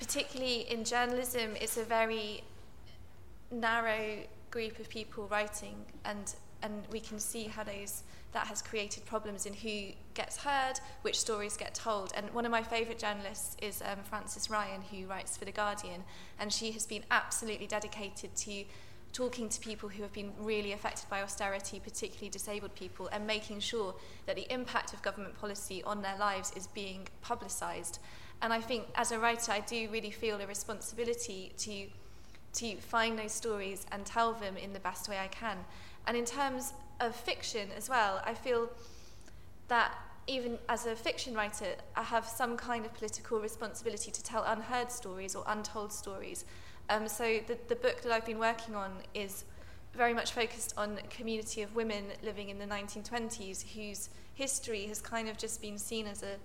particularly in journalism, it's a very narrow group of people writing, and and we can see how those that has created problems in who gets heard, which stories get told. And one of my favourite journalists is um, Frances Ryan, who writes for The Guardian, and she has been absolutely dedicated to talking to people who have been really affected by austerity, particularly disabled people, and making sure that the impact of government policy on their lives is being publicised. And I think as a writer, I do really feel a responsibility to, to find those stories and tell them in the best way I can. And in terms of fiction as well, I feel that even as a fiction writer, I have some kind of political responsibility to tell unheard stories or untold stories. Um, so the, the book that I've been working on is very much focused on a community of women living in the 1920s whose history has kind of just been seen as a,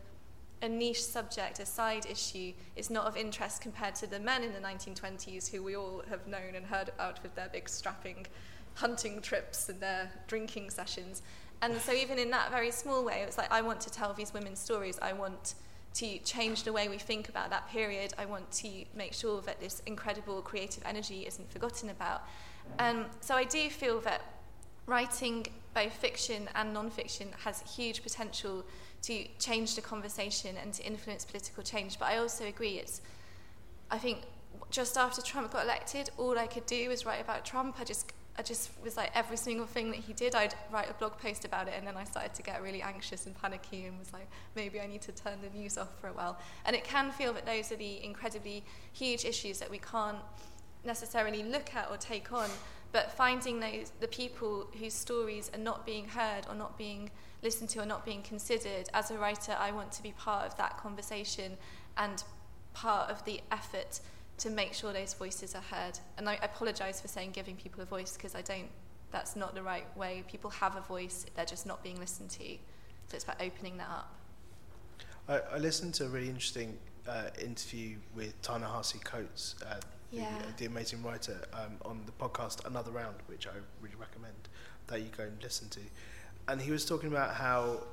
a niche subject, a side issue. It's not of interest compared to the men in the 1920s who we all have known and heard about with their big strapping hunting trips and their drinking sessions. And so even in that very small way, it's like I want to tell these women's stories. I want to change the way we think about that period. I want to make sure that this incredible creative energy isn't forgotten about. Um, so I do feel that writing both fiction and non-fiction has huge potential to change the conversation and to influence political change. But I also agree it's, I think just after Trump got elected, all I could do was write about Trump. I just I just was like every single thing that he did, I'd write a blog post about it, and then I started to get really anxious and panicky, and was like, maybe I need to turn the news off for a while. And it can feel that those are the incredibly huge issues that we can't necessarily look at or take on, but finding those the people whose stories are not being heard or not being listened to or not being considered. As a writer, I want to be part of that conversation and part of the effort to make sure those voices are heard. And I apologise for saying giving people a voice because I don't, that's not the right way. People have a voice, they're just not being listened to. So it's about opening that up. I, I listened to a really interesting uh, interview with Ta-Nehisi Coates, uh, yeah. the, uh, the amazing writer, um, on the podcast Another Round, which I really recommend that you go and listen to. And he was talking about how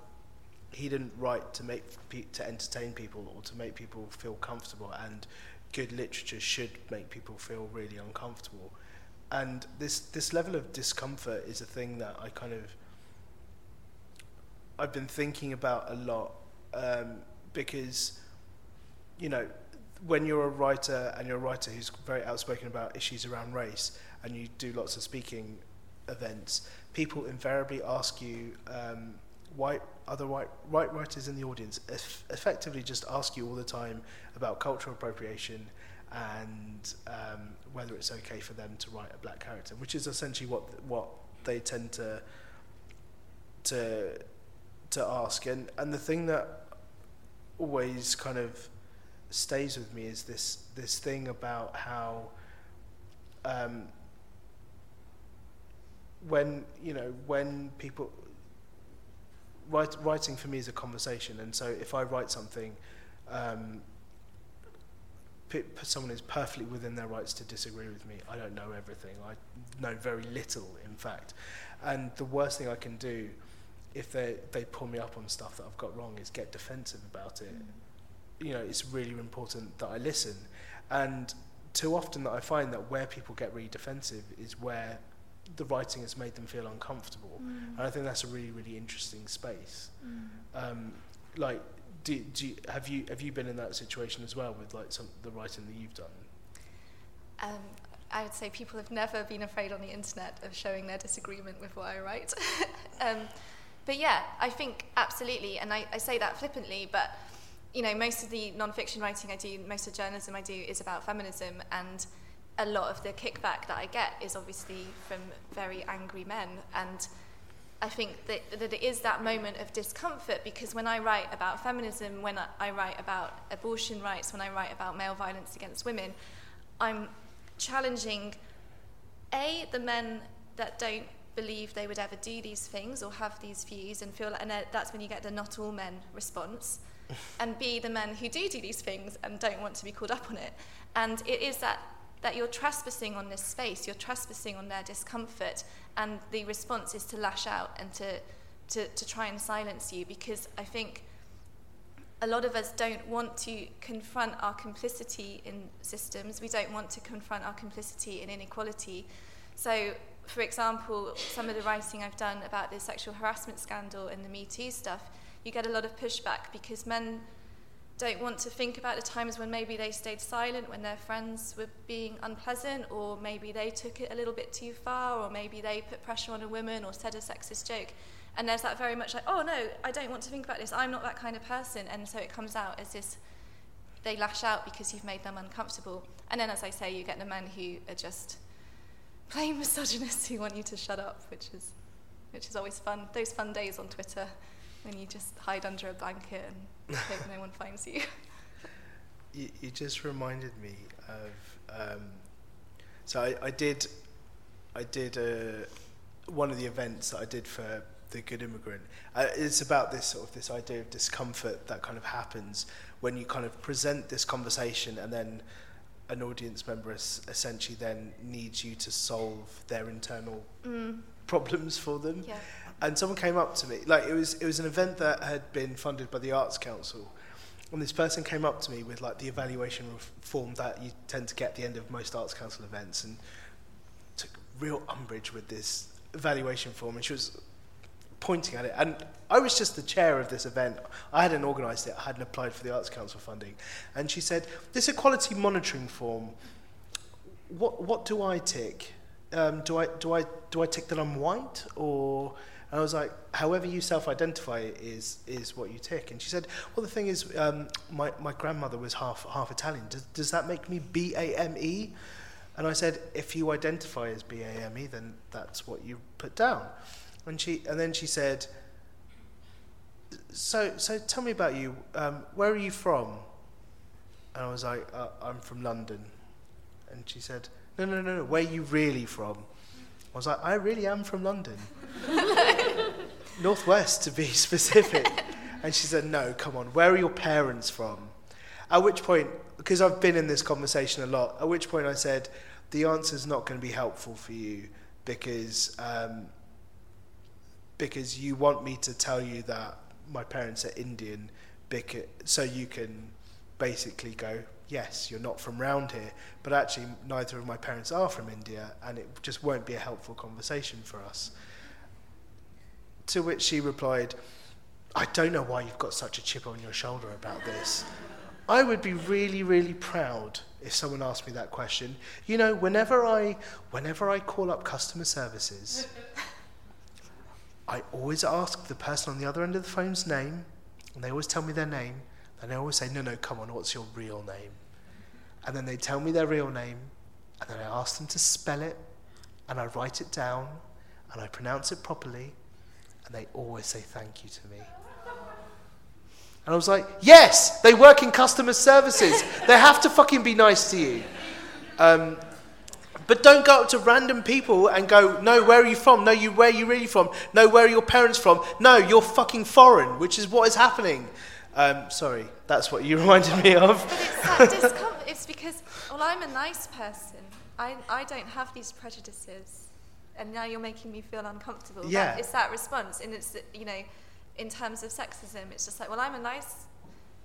he didn't write to make to entertain people or to make people feel comfortable and good literature should make people feel really uncomfortable. And this this level of discomfort is a thing that I kind of I've been thinking about a lot um, because you know when you're a writer and you're a writer who's very outspoken about issues around race and you do lots of speaking events, people invariably ask you um, white other white, white writers in the audience eff- effectively just ask you all the time about cultural appropriation and um, whether it's okay for them to write a black character, which is essentially what what they tend to to to ask. And and the thing that always kind of stays with me is this this thing about how um, when you know when people write, writing for me is a conversation, and so if I write something, um, someone is perfectly within their rights to disagree with me. I don't know everything. I know very little, in fact. And the worst thing I can do, if they they pull me up on stuff that I've got wrong, is get defensive about it. Mm. You know, it's really important that I listen. And too often that I find that where people get really defensive is where the writing has made them feel uncomfortable. Mm. And I think that's a really, really interesting space. Mm. Um, like, do, do you, have you have you been in that situation as well with like some the writing that you've done? Um, I would say people have never been afraid on the internet of showing their disagreement with what I write. um, but yeah, I think absolutely, and I, I say that flippantly, but you know, most of the non-fiction writing I do, most of the journalism I do is about feminism, and a lot of the kickback that I get is obviously from very angry men. And I think that, that it is that moment of discomfort because when I write about feminism, when I, write about abortion rights, when I write about male violence against women, I'm challenging A, the men that don't believe they would ever do these things or have these views and feel like, and that's when you get the not all men response. and B, the men who do do these things and don't want to be called up on it. And it is that that you're trespassing on this space, you're trespassing on their discomfort, and the response is to lash out and to, to, to try and silence you because I think a lot of us don't want to confront our complicity in systems, we don't want to confront our complicity in inequality. So, for example, some of the writing I've done about the sexual harassment scandal and the Me Too stuff, you get a lot of pushback because men don't want to think about the times when maybe they stayed silent when their friends were being unpleasant, or maybe they took it a little bit too far, or maybe they put pressure on a woman or said a sexist joke. And there's that very much like, oh no, I don't want to think about this, I'm not that kind of person. And so it comes out as this, they lash out because you've made them uncomfortable. And then, as I say, you get the men who are just plain misogynists who want you to shut up, which is, which is always fun. Those fun days on Twitter when you just hide under a blanket and hope no one finds you. you. You just reminded me of. Um, so I, I did, I did uh, one of the events that I did for the Good Immigrant. Uh, it's about this sort of this idea of discomfort that kind of happens when you kind of present this conversation and then an audience member es- essentially then needs you to solve their internal mm. problems for them. Yeah and someone came up to me like it was it was an event that had been funded by the arts council. And this person came up to me with like the evaluation form that you tend to get at the end of most arts council events and took real umbrage with this evaluation form. And she was pointing at it. And I was just the chair of this event. I hadn't organised it. I hadn't applied for the arts council funding. And she said this equality monitoring form what what do I tick? Um, do I do I do I tick that I'm white or and I was like, however you self-identify is is what you tick. And she said, well, the thing is, um, my my grandmother was half half Italian. Does does that make me B A M E? And I said, if you identify as B A M E, then that's what you put down. And she and then she said, so so tell me about you. Um, where are you from? And I was like, uh, I'm from London. And she said, no, no, no, no. Where are you really from? I was like, I really am from London. Northwest, to be specific. and she said, No, come on, where are your parents from? At which point, because I've been in this conversation a lot, at which point I said, The answer's not going to be helpful for you because, um, because you want me to tell you that my parents are Indian because, so you can basically go, yes, you're not from round here, but actually neither of my parents are from India, and it just won't be a helpful conversation for us. To which she replied, I don't know why you've got such a chip on your shoulder about this. I would be really, really proud if someone asked me that question. You know, whenever I, whenever I call up customer services, I always ask the person on the other end of the phone's name, and they always tell me their name, and I always say, no, no, come on, what's your real name? And then they tell me their real name, and then I ask them to spell it, and I write it down, and I pronounce it properly, and they always say thank you to me. And I was like, yes, they work in customer services. they have to fucking be nice to you. Um, but don't go up to random people and go, no, where are you from? No, you, where are you really from? No, where are your parents from? No, you're fucking foreign, which is what is happening. Um, sorry, that's what you reminded me of. But it's, that discom- it's because, well, I'm a nice person. I, I don't have these prejudices. And now you're making me feel uncomfortable. Yeah. That, it's that response. And it's, you know, in terms of sexism, it's just like, well, I'm a nice,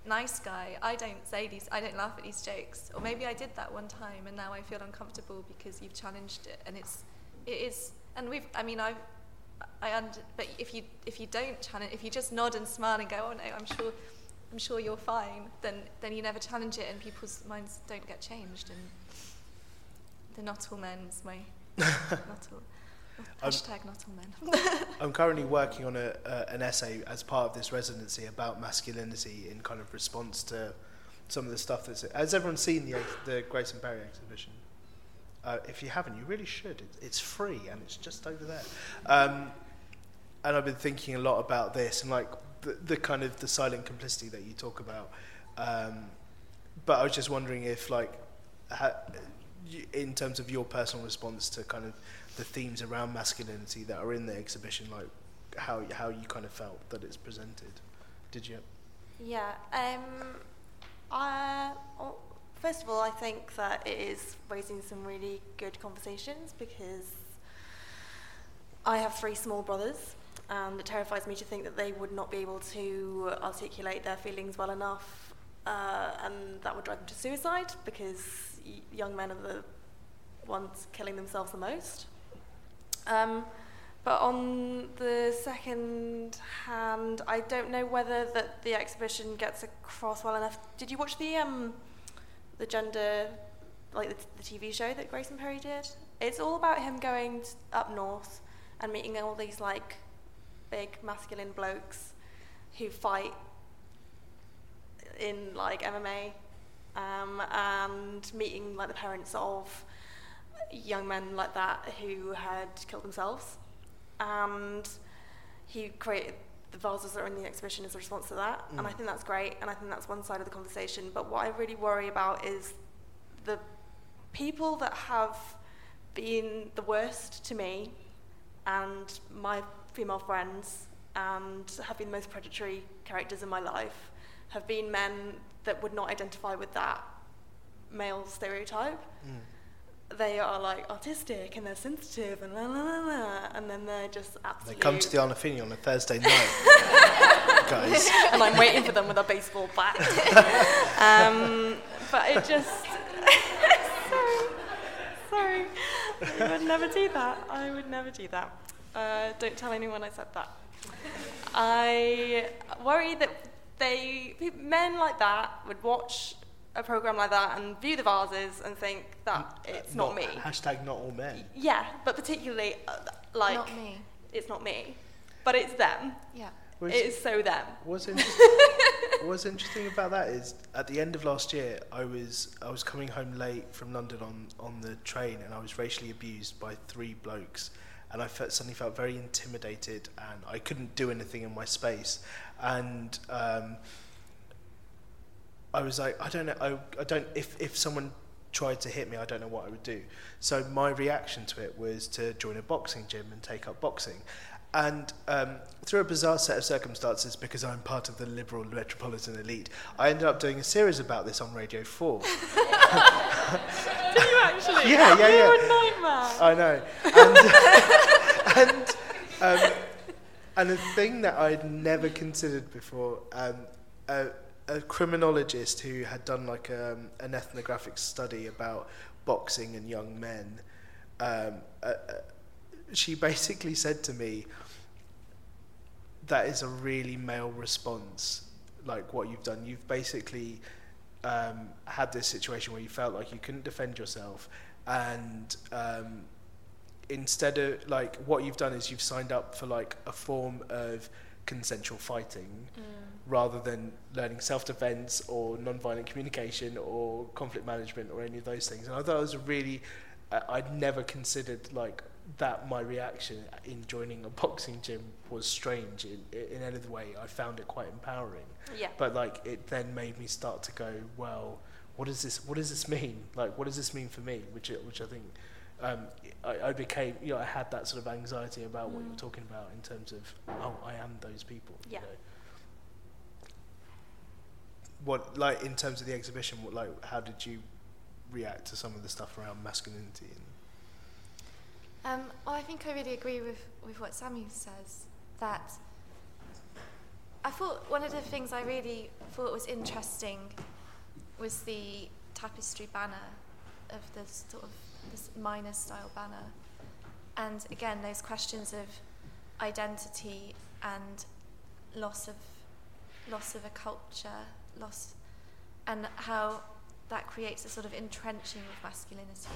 nice guy. I don't say these, I don't laugh at these jokes. Or maybe I did that one time and now I feel uncomfortable because you've challenged it. And it's, it is, and we've, I mean, I've, I under, but if you if you don't challenge, if you just nod and smile and go, oh no, I'm sure I'm sure you're fine, then, then you never challenge it and people's minds don't get changed. And the not all men's my not all. Hashtag not all men. I'm currently working on a, uh, an essay as part of this residency about masculinity in kind of response to some of the stuff that's. Has everyone seen the, the Grayson Perry exhibition? Uh, if you haven't, you really should. It, it's free and it's just over there. Um, and I've been thinking a lot about this and like the, kind of the silent complicity that you talk about. Um, but I was just wondering if like in terms of your personal response to kind of the themes around masculinity that are in the exhibition, like how how you kind of felt that it's presented. Did you? Yeah. Um, I, first of all, I think that it is raising some really good conversations because I have three small brothers, and it terrifies me to think that they would not be able to articulate their feelings well enough, uh, and that would drive them to suicide because y- young men are the ones killing themselves the most. Um, but on the second hand, I don't know whether that the exhibition gets across well enough. Did you watch the um, the gender, like the, the TV show that Grayson Perry did? It's all about him going t- up north and meeting all these like big masculine blokes who fight in like MMA um, and meeting like the parents of young men like that who had killed themselves. And he created the vases that are in the exhibition as a response to that. And I Mm. think that's great and I think that's one side of the conversation. But what I really worry about is the people that have been the worst to me and my female friends and have been the most predatory characters in my life have been men that would not identify with that male stereotype Mm. they are like autistic and they're sensitive and la la la la, and then they're just absolutely. They come to the Arnolfini on a Thursday night, guys. and I'm waiting for them with a baseball bat. um, but it just. sorry, sorry. I would never do that. I would never do that. Uh, don't tell anyone I said that. I worry that they men like that would watch a program like that and view the vases and think that it's not, me. Hashtag not all men. Yeah, but particularly uh, like Not me. it's not me, but it's them. Yeah. Was- It is so them. What's interesting, what's interesting about that is at the end of last year, I was I was coming home late from London on, on the train, and I was racially abused by three blokes, and I felt, suddenly felt very intimidated, and I couldn't do anything in my space, and um, I was like, I don't know, I, I don't if if someone tried to hit me, I don't know what I would do. So my reaction to it was to join a boxing gym and take up boxing. And um, through a bizarre set of circumstances, because I'm part of the liberal metropolitan elite, I ended up doing a series about this on Radio 4. Did you actually? Yeah, yeah, You're yeah. a nightmare. I know. And, and, um, and a thing that I'd never considered before, um, a, a criminologist who had done like um, an ethnographic study about boxing and young men, um, uh, uh, she basically said to me, that is a really male response, like what you've done. You've basically um, had this situation where you felt like you couldn't defend yourself, and um, instead of like what you've done is you've signed up for like a form of consensual fighting rather than learning self-defense or non-violent communication or conflict management or any of those things and i thought it was a really uh, i'd never considered like that my reaction in joining a boxing gym was strange in, in any way i found it quite empowering Yeah. but like it then made me start to go well what does this what does this mean like what does this mean for me which which i think um, I, I became you know I had that sort of anxiety about what you're talking about in terms of oh I am those people Yeah. you know. what like in terms of the exhibition what like how did you react to some of the stuff around masculinity and Um, well, I think I really agree with, with what Sammy says. That I thought one of the things I really thought was interesting was the tapestry banner of the sort of this miner style banner, and again those questions of identity and loss of loss of a culture, loss, and how that creates a sort of entrenching of masculinity.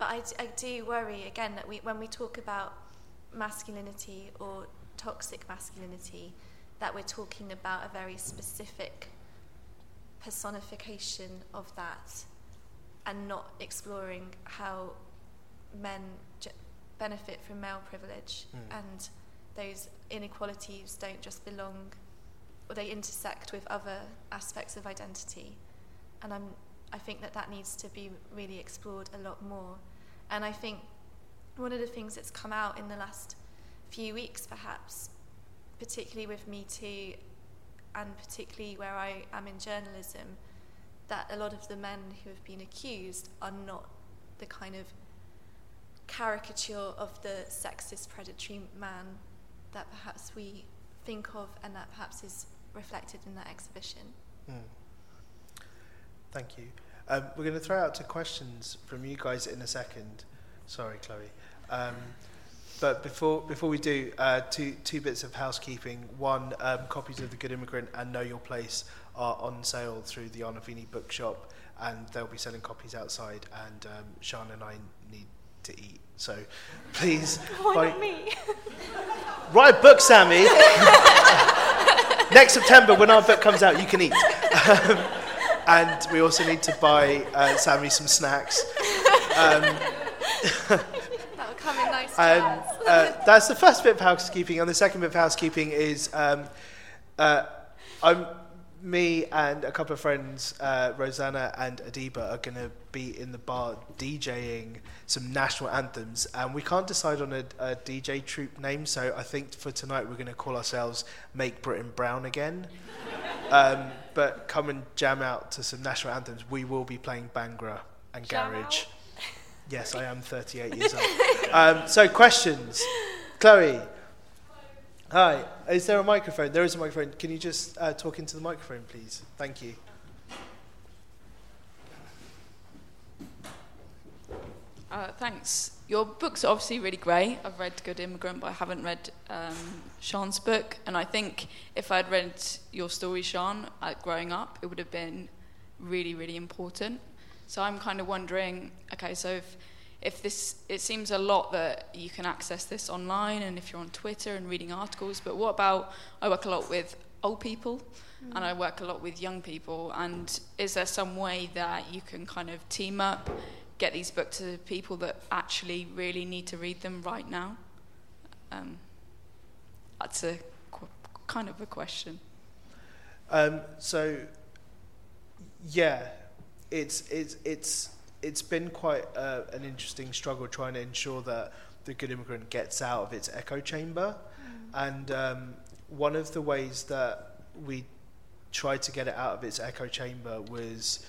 But I do worry again that we, when we talk about masculinity or toxic masculinity, that we're talking about a very specific personification of that and not exploring how men j- benefit from male privilege Mm. and those inequalities don't just belong or they intersect with other aspects of identity. And I'm, I think that that needs to be really explored a lot more. And I think one of the things that's come out in the last few weeks, perhaps, particularly with Me Too, and particularly where I am in journalism, that a lot of the men who have been accused are not the kind of caricature of the sexist predatory man that perhaps we think of and that perhaps is reflected in that exhibition. Mm. Thank you. Um, we're going to throw out to questions from you guys in a second. Sorry, Chloe. Um, but before before we do, uh, two two bits of housekeeping. One, um, copies of The Good Immigrant and Know Your Place are on sale through the Arnolfini bookshop, and they'll be selling copies outside. And um, Sian and I need to eat, so please. Why buy... not me? Write a book, Sammy. Next September, when our book comes out, you can eat. Um, and we also need to buy uh, Sammy some snacks. Um, That'll come in nice and, uh, That's the first bit of housekeeping. And the second bit of housekeeping is um, uh, I'm me and a couple of friends, uh, Rosanna and Adiba, are going to be in the bar DJing some national anthems, and we can't decide on a, a DJ troupe name. So I think for tonight we're going to call ourselves "Make Britain Brown Again." um, but come and jam out to some national anthems. We will be playing Bhangra and jam Garage. Out. Yes, I am 38 years old. Um, so questions, Chloe. Hi, is there a microphone? There is a microphone. Can you just uh, talk into the microphone, please? Thank you. Uh, thanks. Your book's are obviously really great. I've read Good Immigrant, but I haven't read um, Sian's book. And I think if I'd read your story, Sian, growing up, it would have been really, really important. So I'm kind of wondering okay, so if if this it seems a lot that you can access this online and if you're on Twitter and reading articles, but what about I work a lot with old people mm. and I work a lot with young people and is there some way that you can kind of team up, get these books to people that actually really need to read them right now? Um, that's a qu- kind of a question. Um, so, yeah, it's it's it's it's been quite uh, an interesting struggle trying to ensure that the good immigrant gets out of its echo chamber. Mm. And um, one of the ways that we tried to get it out of its echo chamber was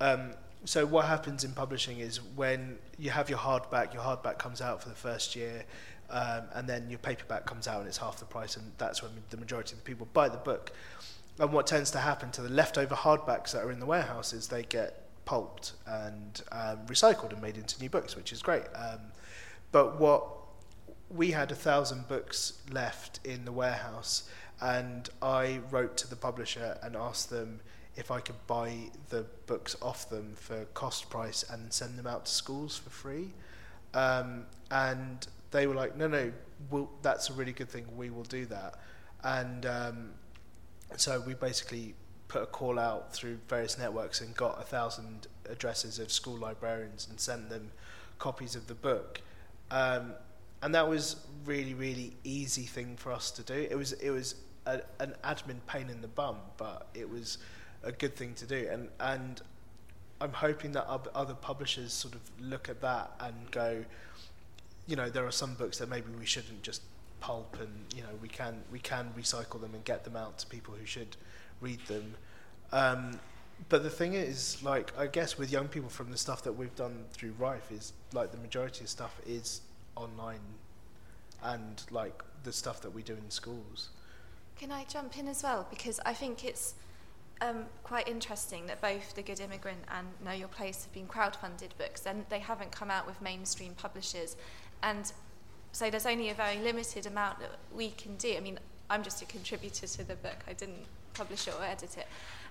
um, so what happens in publishing is when you have your hardback, your hardback comes out for the first year, um, and then your paperback comes out and it's half the price, and that's when the majority of the people buy the book. And what tends to happen to the leftover hardbacks that are in the warehouses, they get pulped and um, recycled and made into new books, which is great. Um, but what we had a thousand books left in the warehouse, and I wrote to the publisher and asked them if I could buy the books off them for cost price and send them out to schools for free. Um, and they were like, no, no, we'll, that's a really good thing. We will do that. And um, so we basically put a call out through various networks and got a thousand addresses of school librarians and sent them copies of the book. Um, and that was really, really easy thing for us to do. It was, it was a, an admin pain in the bum, but it was a good thing to do. And, and I'm hoping that other publishers sort of look at that and go, you know, there are some books that maybe we shouldn't just pulp and, you know, we can, we can recycle them and get them out to people who should read them. Um, but the thing is, like, I guess with young people from the stuff that we've done through Rife is like the majority of stuff is online and like the stuff that we do in schools. Can I jump in as well? Because I think it's um, quite interesting that both The Good Immigrant and Know Your Place have been crowdfunded books and they haven't come out with mainstream publishers. And so there's only a very limited amount that we can do. I mean, I'm just a contributor to the book. I didn't publish it or edit it.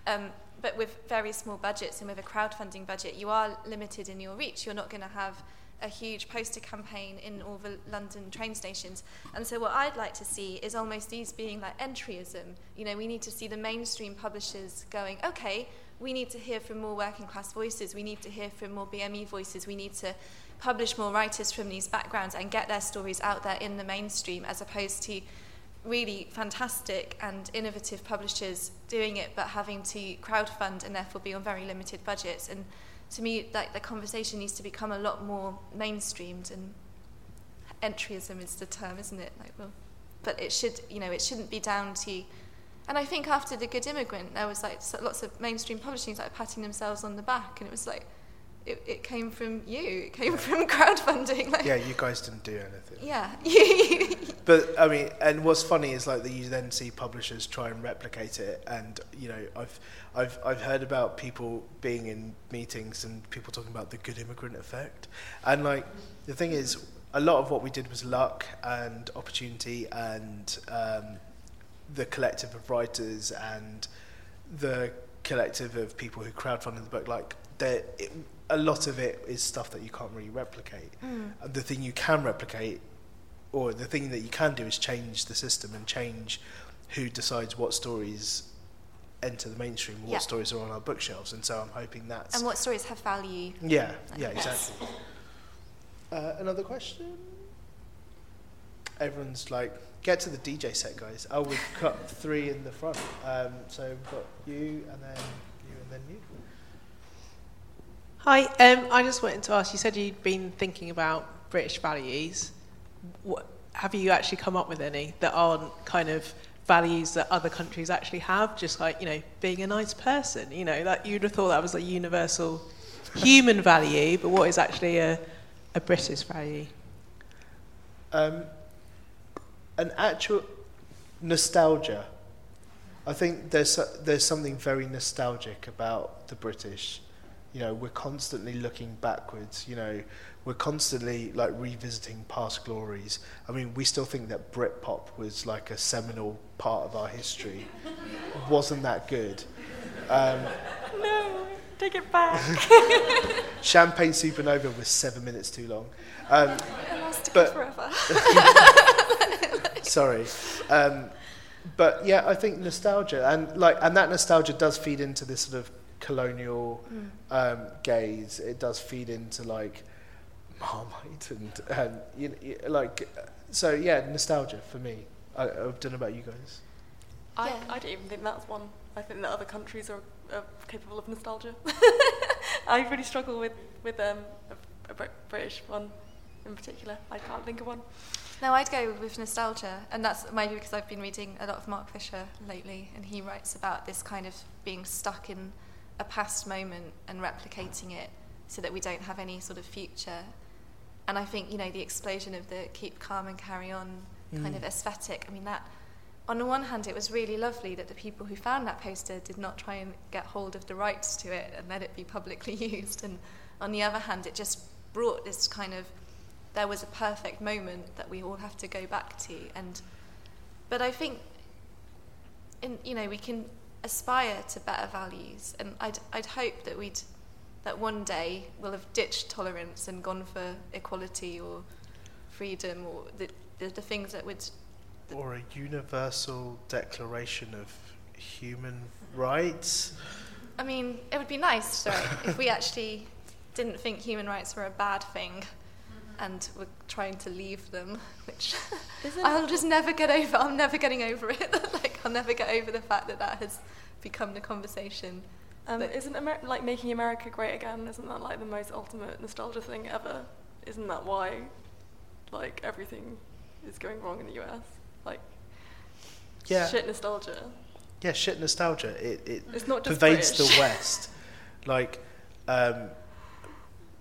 Um, but with very small budgets and with a crowdfunding budget, you are limited in your reach. You're not going to have a huge poster campaign in all the London train stations. And so what I'd like to see is almost these being like entryism. You know, we need to see the mainstream publishers going, okay, we need to hear from more working class voices. We need to hear from more BME voices. We need to publish more writers from these backgrounds and get their stories out there in the mainstream as opposed to really fantastic and innovative publishers doing it, but having to crowdfund and therefore be on very limited budgets. And to me, like the conversation needs to become a lot more mainstreamed and entryism is the term, isn't it? Like, well, but it should, you know, it shouldn't be down to. And I think after the Good Immigrant, there was like lots of mainstream publishing like patting themselves on the back, and it was like, it, it came from you. It came from crowdfunding. Like, Yeah, you guys didn't do anything. yeah. But I mean, and what's funny is like that you then see publishers try and replicate it, and you know, I've I've I've heard about people being in meetings and people talking about the good immigrant effect, and like the thing is, a lot of what we did was luck and opportunity and um, the collective of writers and the collective of people who crowdfunded the book. Like, it, a lot of it is stuff that you can't really replicate. Mm. And the thing you can replicate or the thing that you can do is change the system and change who decides what stories enter the mainstream, what Yeah. stories are on our bookshelves. And so I'm hoping that's And what stories have value? yeah, yeah, exactly. Uh, another question. Everyone's like, get to the DJ set, guys. Oh, we've got three in the front. Um, so we've got you, and then you, and then you. Hi, um, I just wanted to ask. You said you'd been thinking about British values. What, have you actually come up with any that aren't kind of values that other countries actually have? Just like you know, being a nice person. You know, that you'd have thought that was a universal human value, but what is actually a, a British value? Um, an actual nostalgia. I think there's there's something very nostalgic about the British. You know, we're constantly looking backwards. You know, we're constantly like revisiting past glories. I mean, we still think that Britpop was like a seminal part of our history. Wasn't that good? Um, No, take it back. Champagne Supernova was seven minutes too long. Um, But- forever. Sorry. Um, but yeah, I think nostalgia and like and that nostalgia does feed into this sort of colonial um, gaze. It does feed into like Marmite and and you know, like so yeah, nostalgia for me. I, I don't know about you guys. I, Yeah. I don't even think that's one. I think that other countries are, are capable of nostalgia. I really struggle with, with um, a, a British one in particular. I can't think of one. No, I'd go with nostalgia, and that's maybe because I've been reading a lot of Mark Fisher lately, and he writes about this kind of being stuck in a past moment and replicating it so that we don't have any sort of future. And I think, you know, the explosion of the keep calm and carry on kind Mm. of aesthetic, I mean, that, on the one hand, it was really lovely that the people who found that poster did not try and get hold of the rights to it and let it be publicly used. And on the other hand, it just brought this kind of there was a perfect moment that we all have to go back to and but i think in you know we can aspire to better values and i'd i'd hope that we'd that one day we'll have ditched tolerance and gone for equality or freedom or the the, the things that would Or a universal declaration of human rights. i mean it would be nice sorry if we actually didn't think human rights were a bad thing and we're trying to leave them which Isn't I'll just never get over. I'm never getting over it. like I'll never get over the fact that that has become the conversation. Um, But- isn't Amer- like making America great again? Isn't that like the most ultimate nostalgia thing ever? Isn't that why, like everything is going wrong in the US? Like, Yeah. shit nostalgia. Yeah, shit nostalgia. It it It's not just pervades British. the West. Like, um,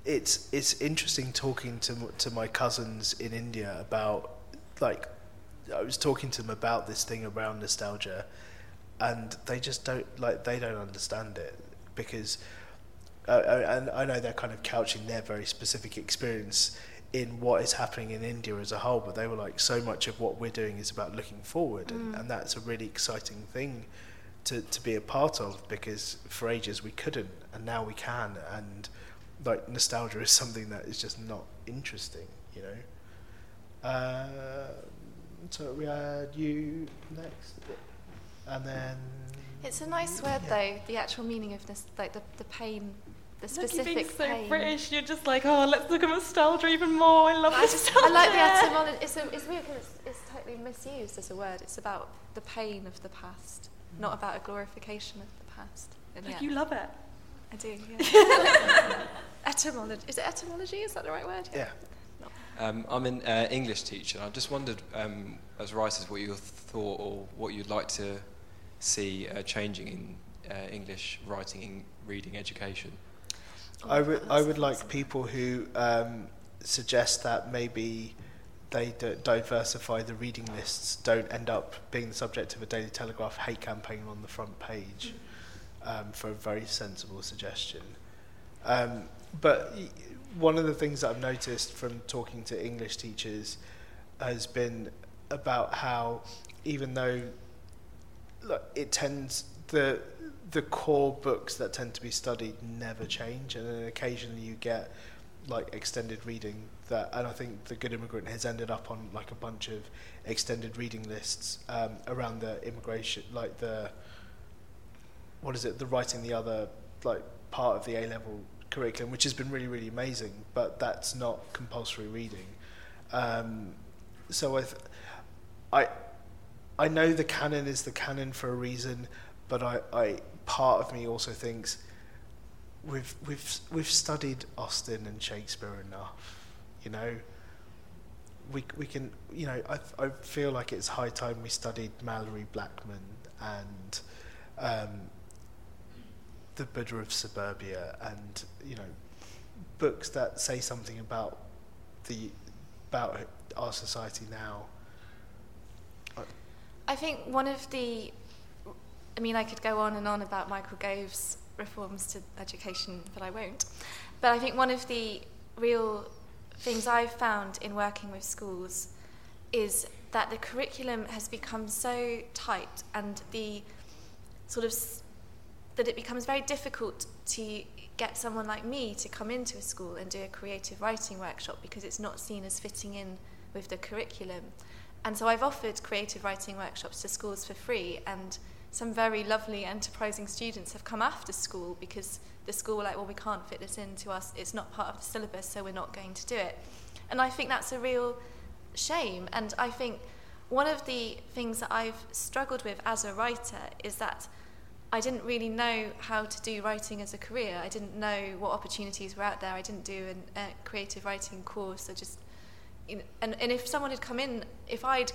it's it's interesting talking to to my cousins in India about like I was talking to them about this thing around nostalgia, and they just don't like they don't understand it because, uh, uh, and I know they're kind of couching their very specific experience in what is happening in India as a whole, but they were like so much of what we're doing is about looking forward, and, and that's a really exciting thing to, to be a part of because for ages we couldn't and now we can and like nostalgia is something that is just not interesting you know? Uh, so we had you next and then It's a nice word though. The actual meaning of this, like the, the pain, the Look, you're specific being so pain. British. You're just like, oh, let's look at nostalgia even more. I love I, just. I like the etymology. It's, a, it's weird because it's, it's, to- slightly misused as a word. It's about the pain of the past, not about a glorification of the past. And Like yeah, you love it. I do. Yeah. etymology. Is it etymology? Is that the right word? Yeah. Um, I'm an uh, English teacher. I just wondered, um, as writers, what you thought or what you'd like to see uh, changing in uh, English writing and reading education. I would I would like people who um, suggest that maybe they d- diversify the reading lists, don't end up being the subject of a Daily Telegraph hate campaign on the front page, um, for a very sensible suggestion. Um, but one of the things that I've noticed from talking to English teachers has been about how even though look, it tends the the core books that tend to be studied never change, and then occasionally you get like extended reading that, and I think the Good Immigrant has ended up on like a bunch of extended reading lists um, around the immigration, like the what is it, the writing the other like part of the A level curriculum, which has been really really amazing, but that's not compulsory reading. Um, so I, th- I, I know the canon is the canon for a reason, but I, I part of me also thinks we've we've we've studied Austen and Shakespeare enough, you know. We we can you know I I feel like it's high time we studied Malorie Blackman and um, the Buddha of Suburbia and you know books that say something about the about our society now. I think one of the, I mean, I could go on and on about Michael Gove's reforms to education, but I won't. But I think one of the real things I've found in working with schools is that the curriculum has become so tight and the sort of that it becomes very difficult to get someone like me to come into a school and do a creative writing workshop because it's not seen as fitting in with the curriculum. And so I've offered creative writing workshops to schools for free, and some very lovely, enterprising students have come after school because the school were like, well, we can't fit this into us, it's not part of the syllabus, so we're not going to do it. And I think that's a real shame. And I think one of the things that I've struggled with as a writer is that I didn't really know how to do writing as a career. I didn't know what opportunities were out there. I didn't do a creative writing course. I just, and, and if someone had come in, if I'd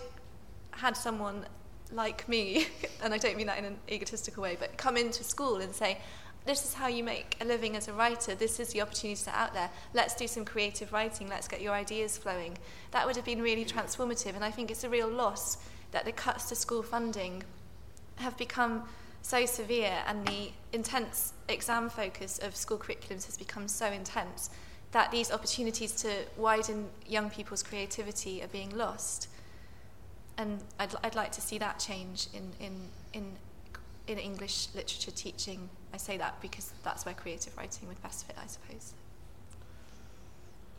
had someone like me, and I don't mean that in an egotistical way, but come into school and say, this is how you make a living as a writer, this is the opportunities out there, let's do some creative writing, let's get your ideas flowing. That would have been really transformative, and I think it's a real loss that the cuts to school funding have become so severe and the intense exam focus of school curriculums has become so intense that these opportunities to widen young people's creativity are being lost. And I'd, I'd like to see that change in, in, in, in English literature teaching. I say that because that's where creative writing would best fit, I suppose.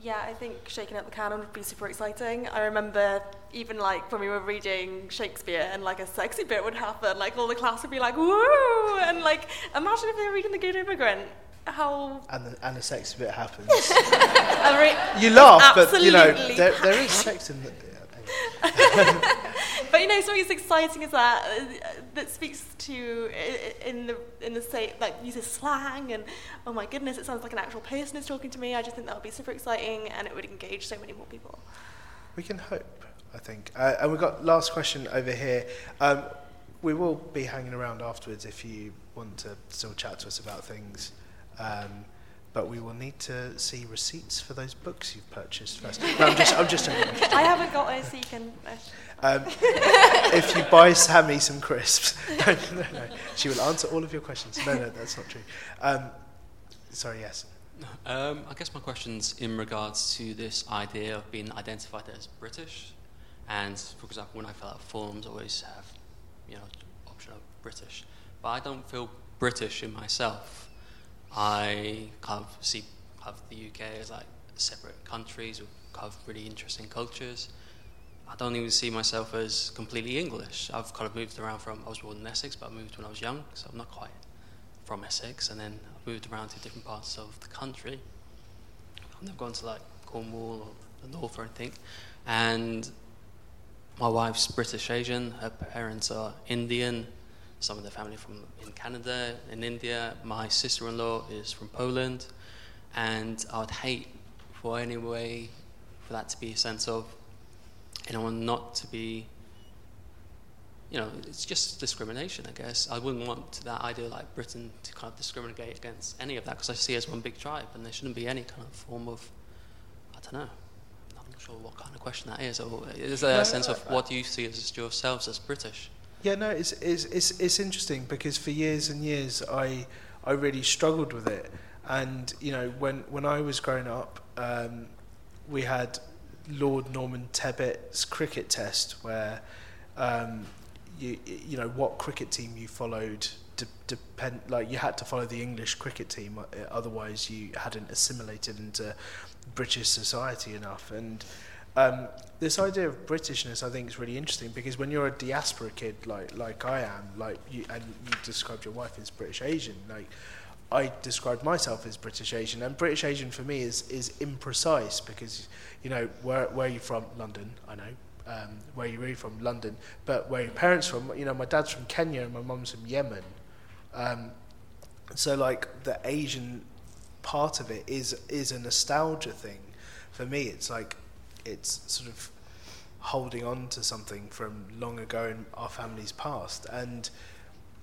Yeah, I think shaking up the canon would be super exciting. I remember even like when we were reading Shakespeare and like a sexy bit would happen, like all the class would be like, woo! And like, imagine if they were reading The Good Immigrant. How. And the, and the sex bit happens. You laugh, but you know there, there is sex in the. But you know, something as exciting as that uh, that speaks to in the in the say like uses slang and oh my goodness, it sounds like an actual person is talking to me. I just think that would be super exciting and it would engage so many more people. We can hope, I think. Uh, and we've got last question over here. Um, we will be hanging around afterwards if you want to still chat to us about things. Um, but we will need to see receipts for those books you've purchased first. No, I'm just, I'm just joking. I'm just I haven't got a so you can. Uh, Um, if you buy Sammy some crisps, no, no, no, she will answer all of your questions. No, no, that's not true. Um, sorry, yes. Um, I guess my question's in regards to this idea of being identified as British. And for example, when I fill out forms, I always have, you know, option of British. But I don't feel British in myself. I kind of see kind of the UK as like separate countries with kind of really interesting cultures. I don't even see myself as completely English. I've kind of moved around from, I was born in Essex, but I moved when I was young, so I'm not quite from Essex, and then I've moved around to different parts of the country. I've never gone to like Cornwall or the north or anything, and my wife's British Asian. Her parents are Indian. Some of the family from in Canada, in India. My sister-in-law is from Poland, and I would hate for any way for that to be a sense of anyone not to be. You know, it's just discrimination, I guess. I wouldn't want that idea like Britain to kind of discriminate against any of that because I see it as one big tribe, and there shouldn't be any kind of form of, I don't know, I'm not sure what kind of question that is. Or is there a sense of what do you see as yourselves as British? Yeah, no, it's, it's, it's, it's interesting because for years and years I, I really struggled with it. And, you know, when, when I was growing up, um, we had Lord Norman Tebbit's cricket test where, um, you, you know, what cricket team you followed de- depend, like you had to follow the English cricket team, uh, otherwise you hadn't assimilated into British society enough. And um, this idea of Britishness, I think, is really interesting because when you're a diaspora kid, like like I am, like you, and you described your wife as British Asian, like I described myself as British Asian, and British Asian for me is is imprecise because you know where where are you from? London, I know. Um, where you really from? London, but where your parents from? You know, my dad's from Kenya and my mum's from Yemen. Um, so like the Asian part of it is is a nostalgia thing. For me, it's like it's sort of holding on to something from long ago in our family's past, and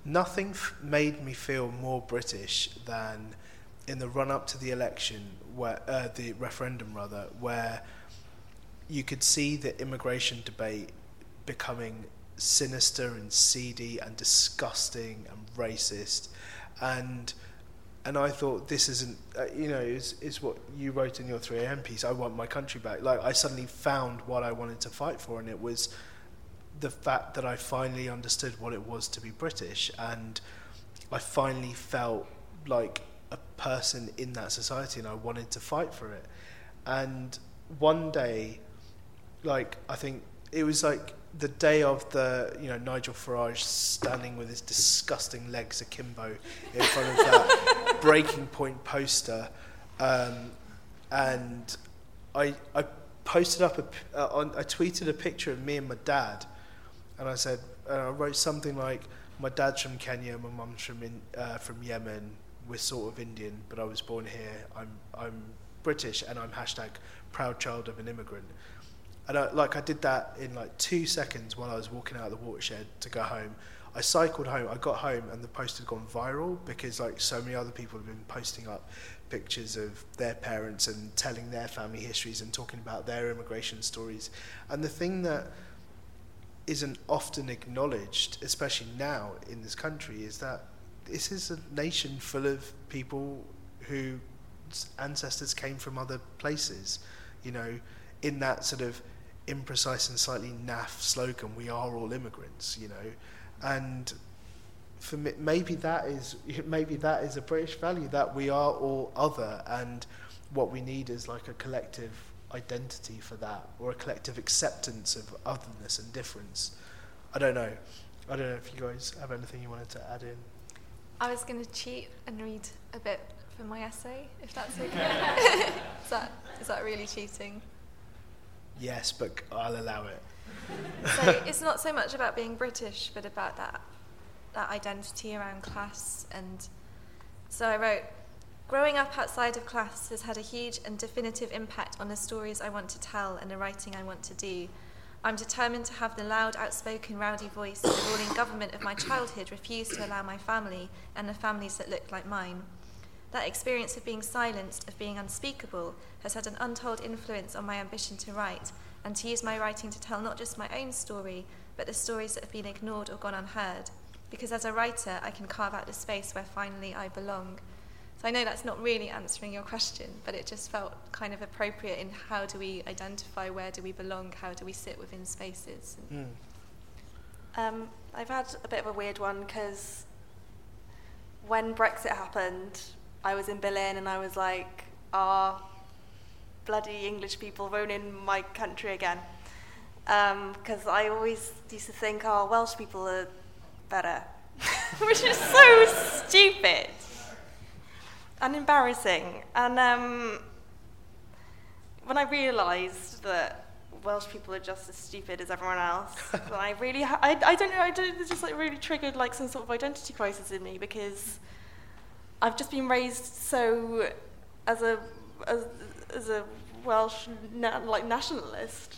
nothing f- made me feel more British than in the run up to the election, where uh, the referendum rather, where you could see the immigration debate becoming sinister and seedy and disgusting and racist, and and I thought this isn't, uh, you know, is is what you wrote in your 3am piece. I want my country back. Like I suddenly found what I wanted to fight for, and it was the fact that I finally understood what it was to be British, and I finally felt like a person in that society, and I wanted to fight for it. And one day, like I think it was like the day of the you know Nigel Farage standing with his disgusting legs akimbo in front of that breaking point poster, um, and I I posted up a uh, on I tweeted a picture of me and my dad, and I said I wrote something like my dad's from Kenya, my mum's from in, uh, from Yemen, we're sort of Indian, but I was born here. I'm I'm British, and I'm hashtag proud child of an immigrant. And I, like I did that in like two seconds while I was walking out of the watershed to go home. I cycled home. I got home and the post had gone viral because like so many other people have been posting up pictures of their parents and telling their family histories and talking about their immigration stories. And the thing that isn't often acknowledged, especially now in this country, is that this is a nation full of people whose ancestors came from other places. You know, in that sort of imprecise and slightly naff slogan, "We are all immigrants." You know, and for me, maybe that is maybe that is a British value that we are all other, and what we need is like a collective identity for that, or a collective acceptance of otherness and difference. I don't know. I don't know if you guys have anything you wanted to add in. I was going to cheat and read a bit from my essay, if that's okay. is, that, is that really cheating? Yes, but I'll allow it. So it's not so much about being British, but about that, that identity around class. And so I wrote, Growing up outside of class has had a huge and definitive impact on the stories I want to tell and the writing I want to do. I'm determined to have the loud, outspoken, rowdy voice that the ruling government of my childhood refused to allow my family and the families that looked like mine. That experience of being silenced, of being unspeakable, has had an untold influence on my ambition to write and to use my writing to tell not just my own story, but the stories that have been ignored or gone unheard. Because as a writer, I can carve out the space where finally I belong. So I know that's not really answering your question, but it just felt kind of appropriate in how do we identify where do we belong, how do we sit within spaces. Mm. Um, I've had a bit of a weird one because when Brexit happened, I was in Berlin and I was like, "Are bloody English people ruining my country again?" Because I always used to think, "Oh, Welsh people are better," which is so stupid and embarrassing. And um, when I realised that Welsh people are just as stupid as everyone else. and I really, ha- I, I don't know, I don't, it's just like really triggered like some sort of identity crisis in me because I've just been raised so as a as, as a Welsh na- like nationalist,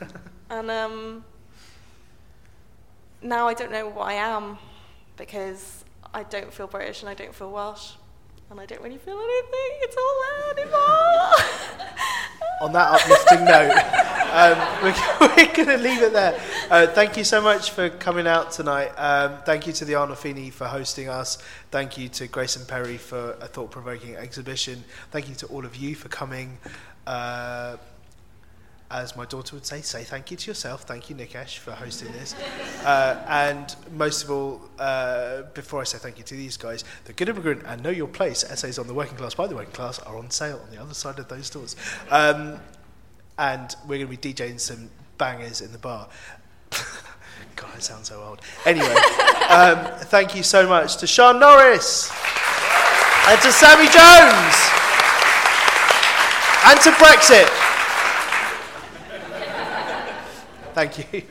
and um, now I don't know what I am because I don't feel British and I don't feel Welsh and I don't really feel anything. It's all there anymore. On that uplifting note, um, we're, we're going to leave it there. Uh, thank you so much for coming out tonight. Um, thank you to the Arnolfini for hosting us. Thank you to Grayson Perry for a thought-provoking exhibition. Thank you to all of you for coming. Uh, as my daughter would say, say thank you to yourself. Thank you, Nikesh, for hosting this. Uh, and most of all, uh, before I say thank you to these guys, The Good Immigrant and Know Your Place, essays on the working class by the working class, are on sale on the other side of those doors. Um, and we're going to be DJing some bangers in the bar. God, I sound so old. Anyway, um, thank you so much to Sian Norris and to Sammy Jones and to Brexit. Thank you.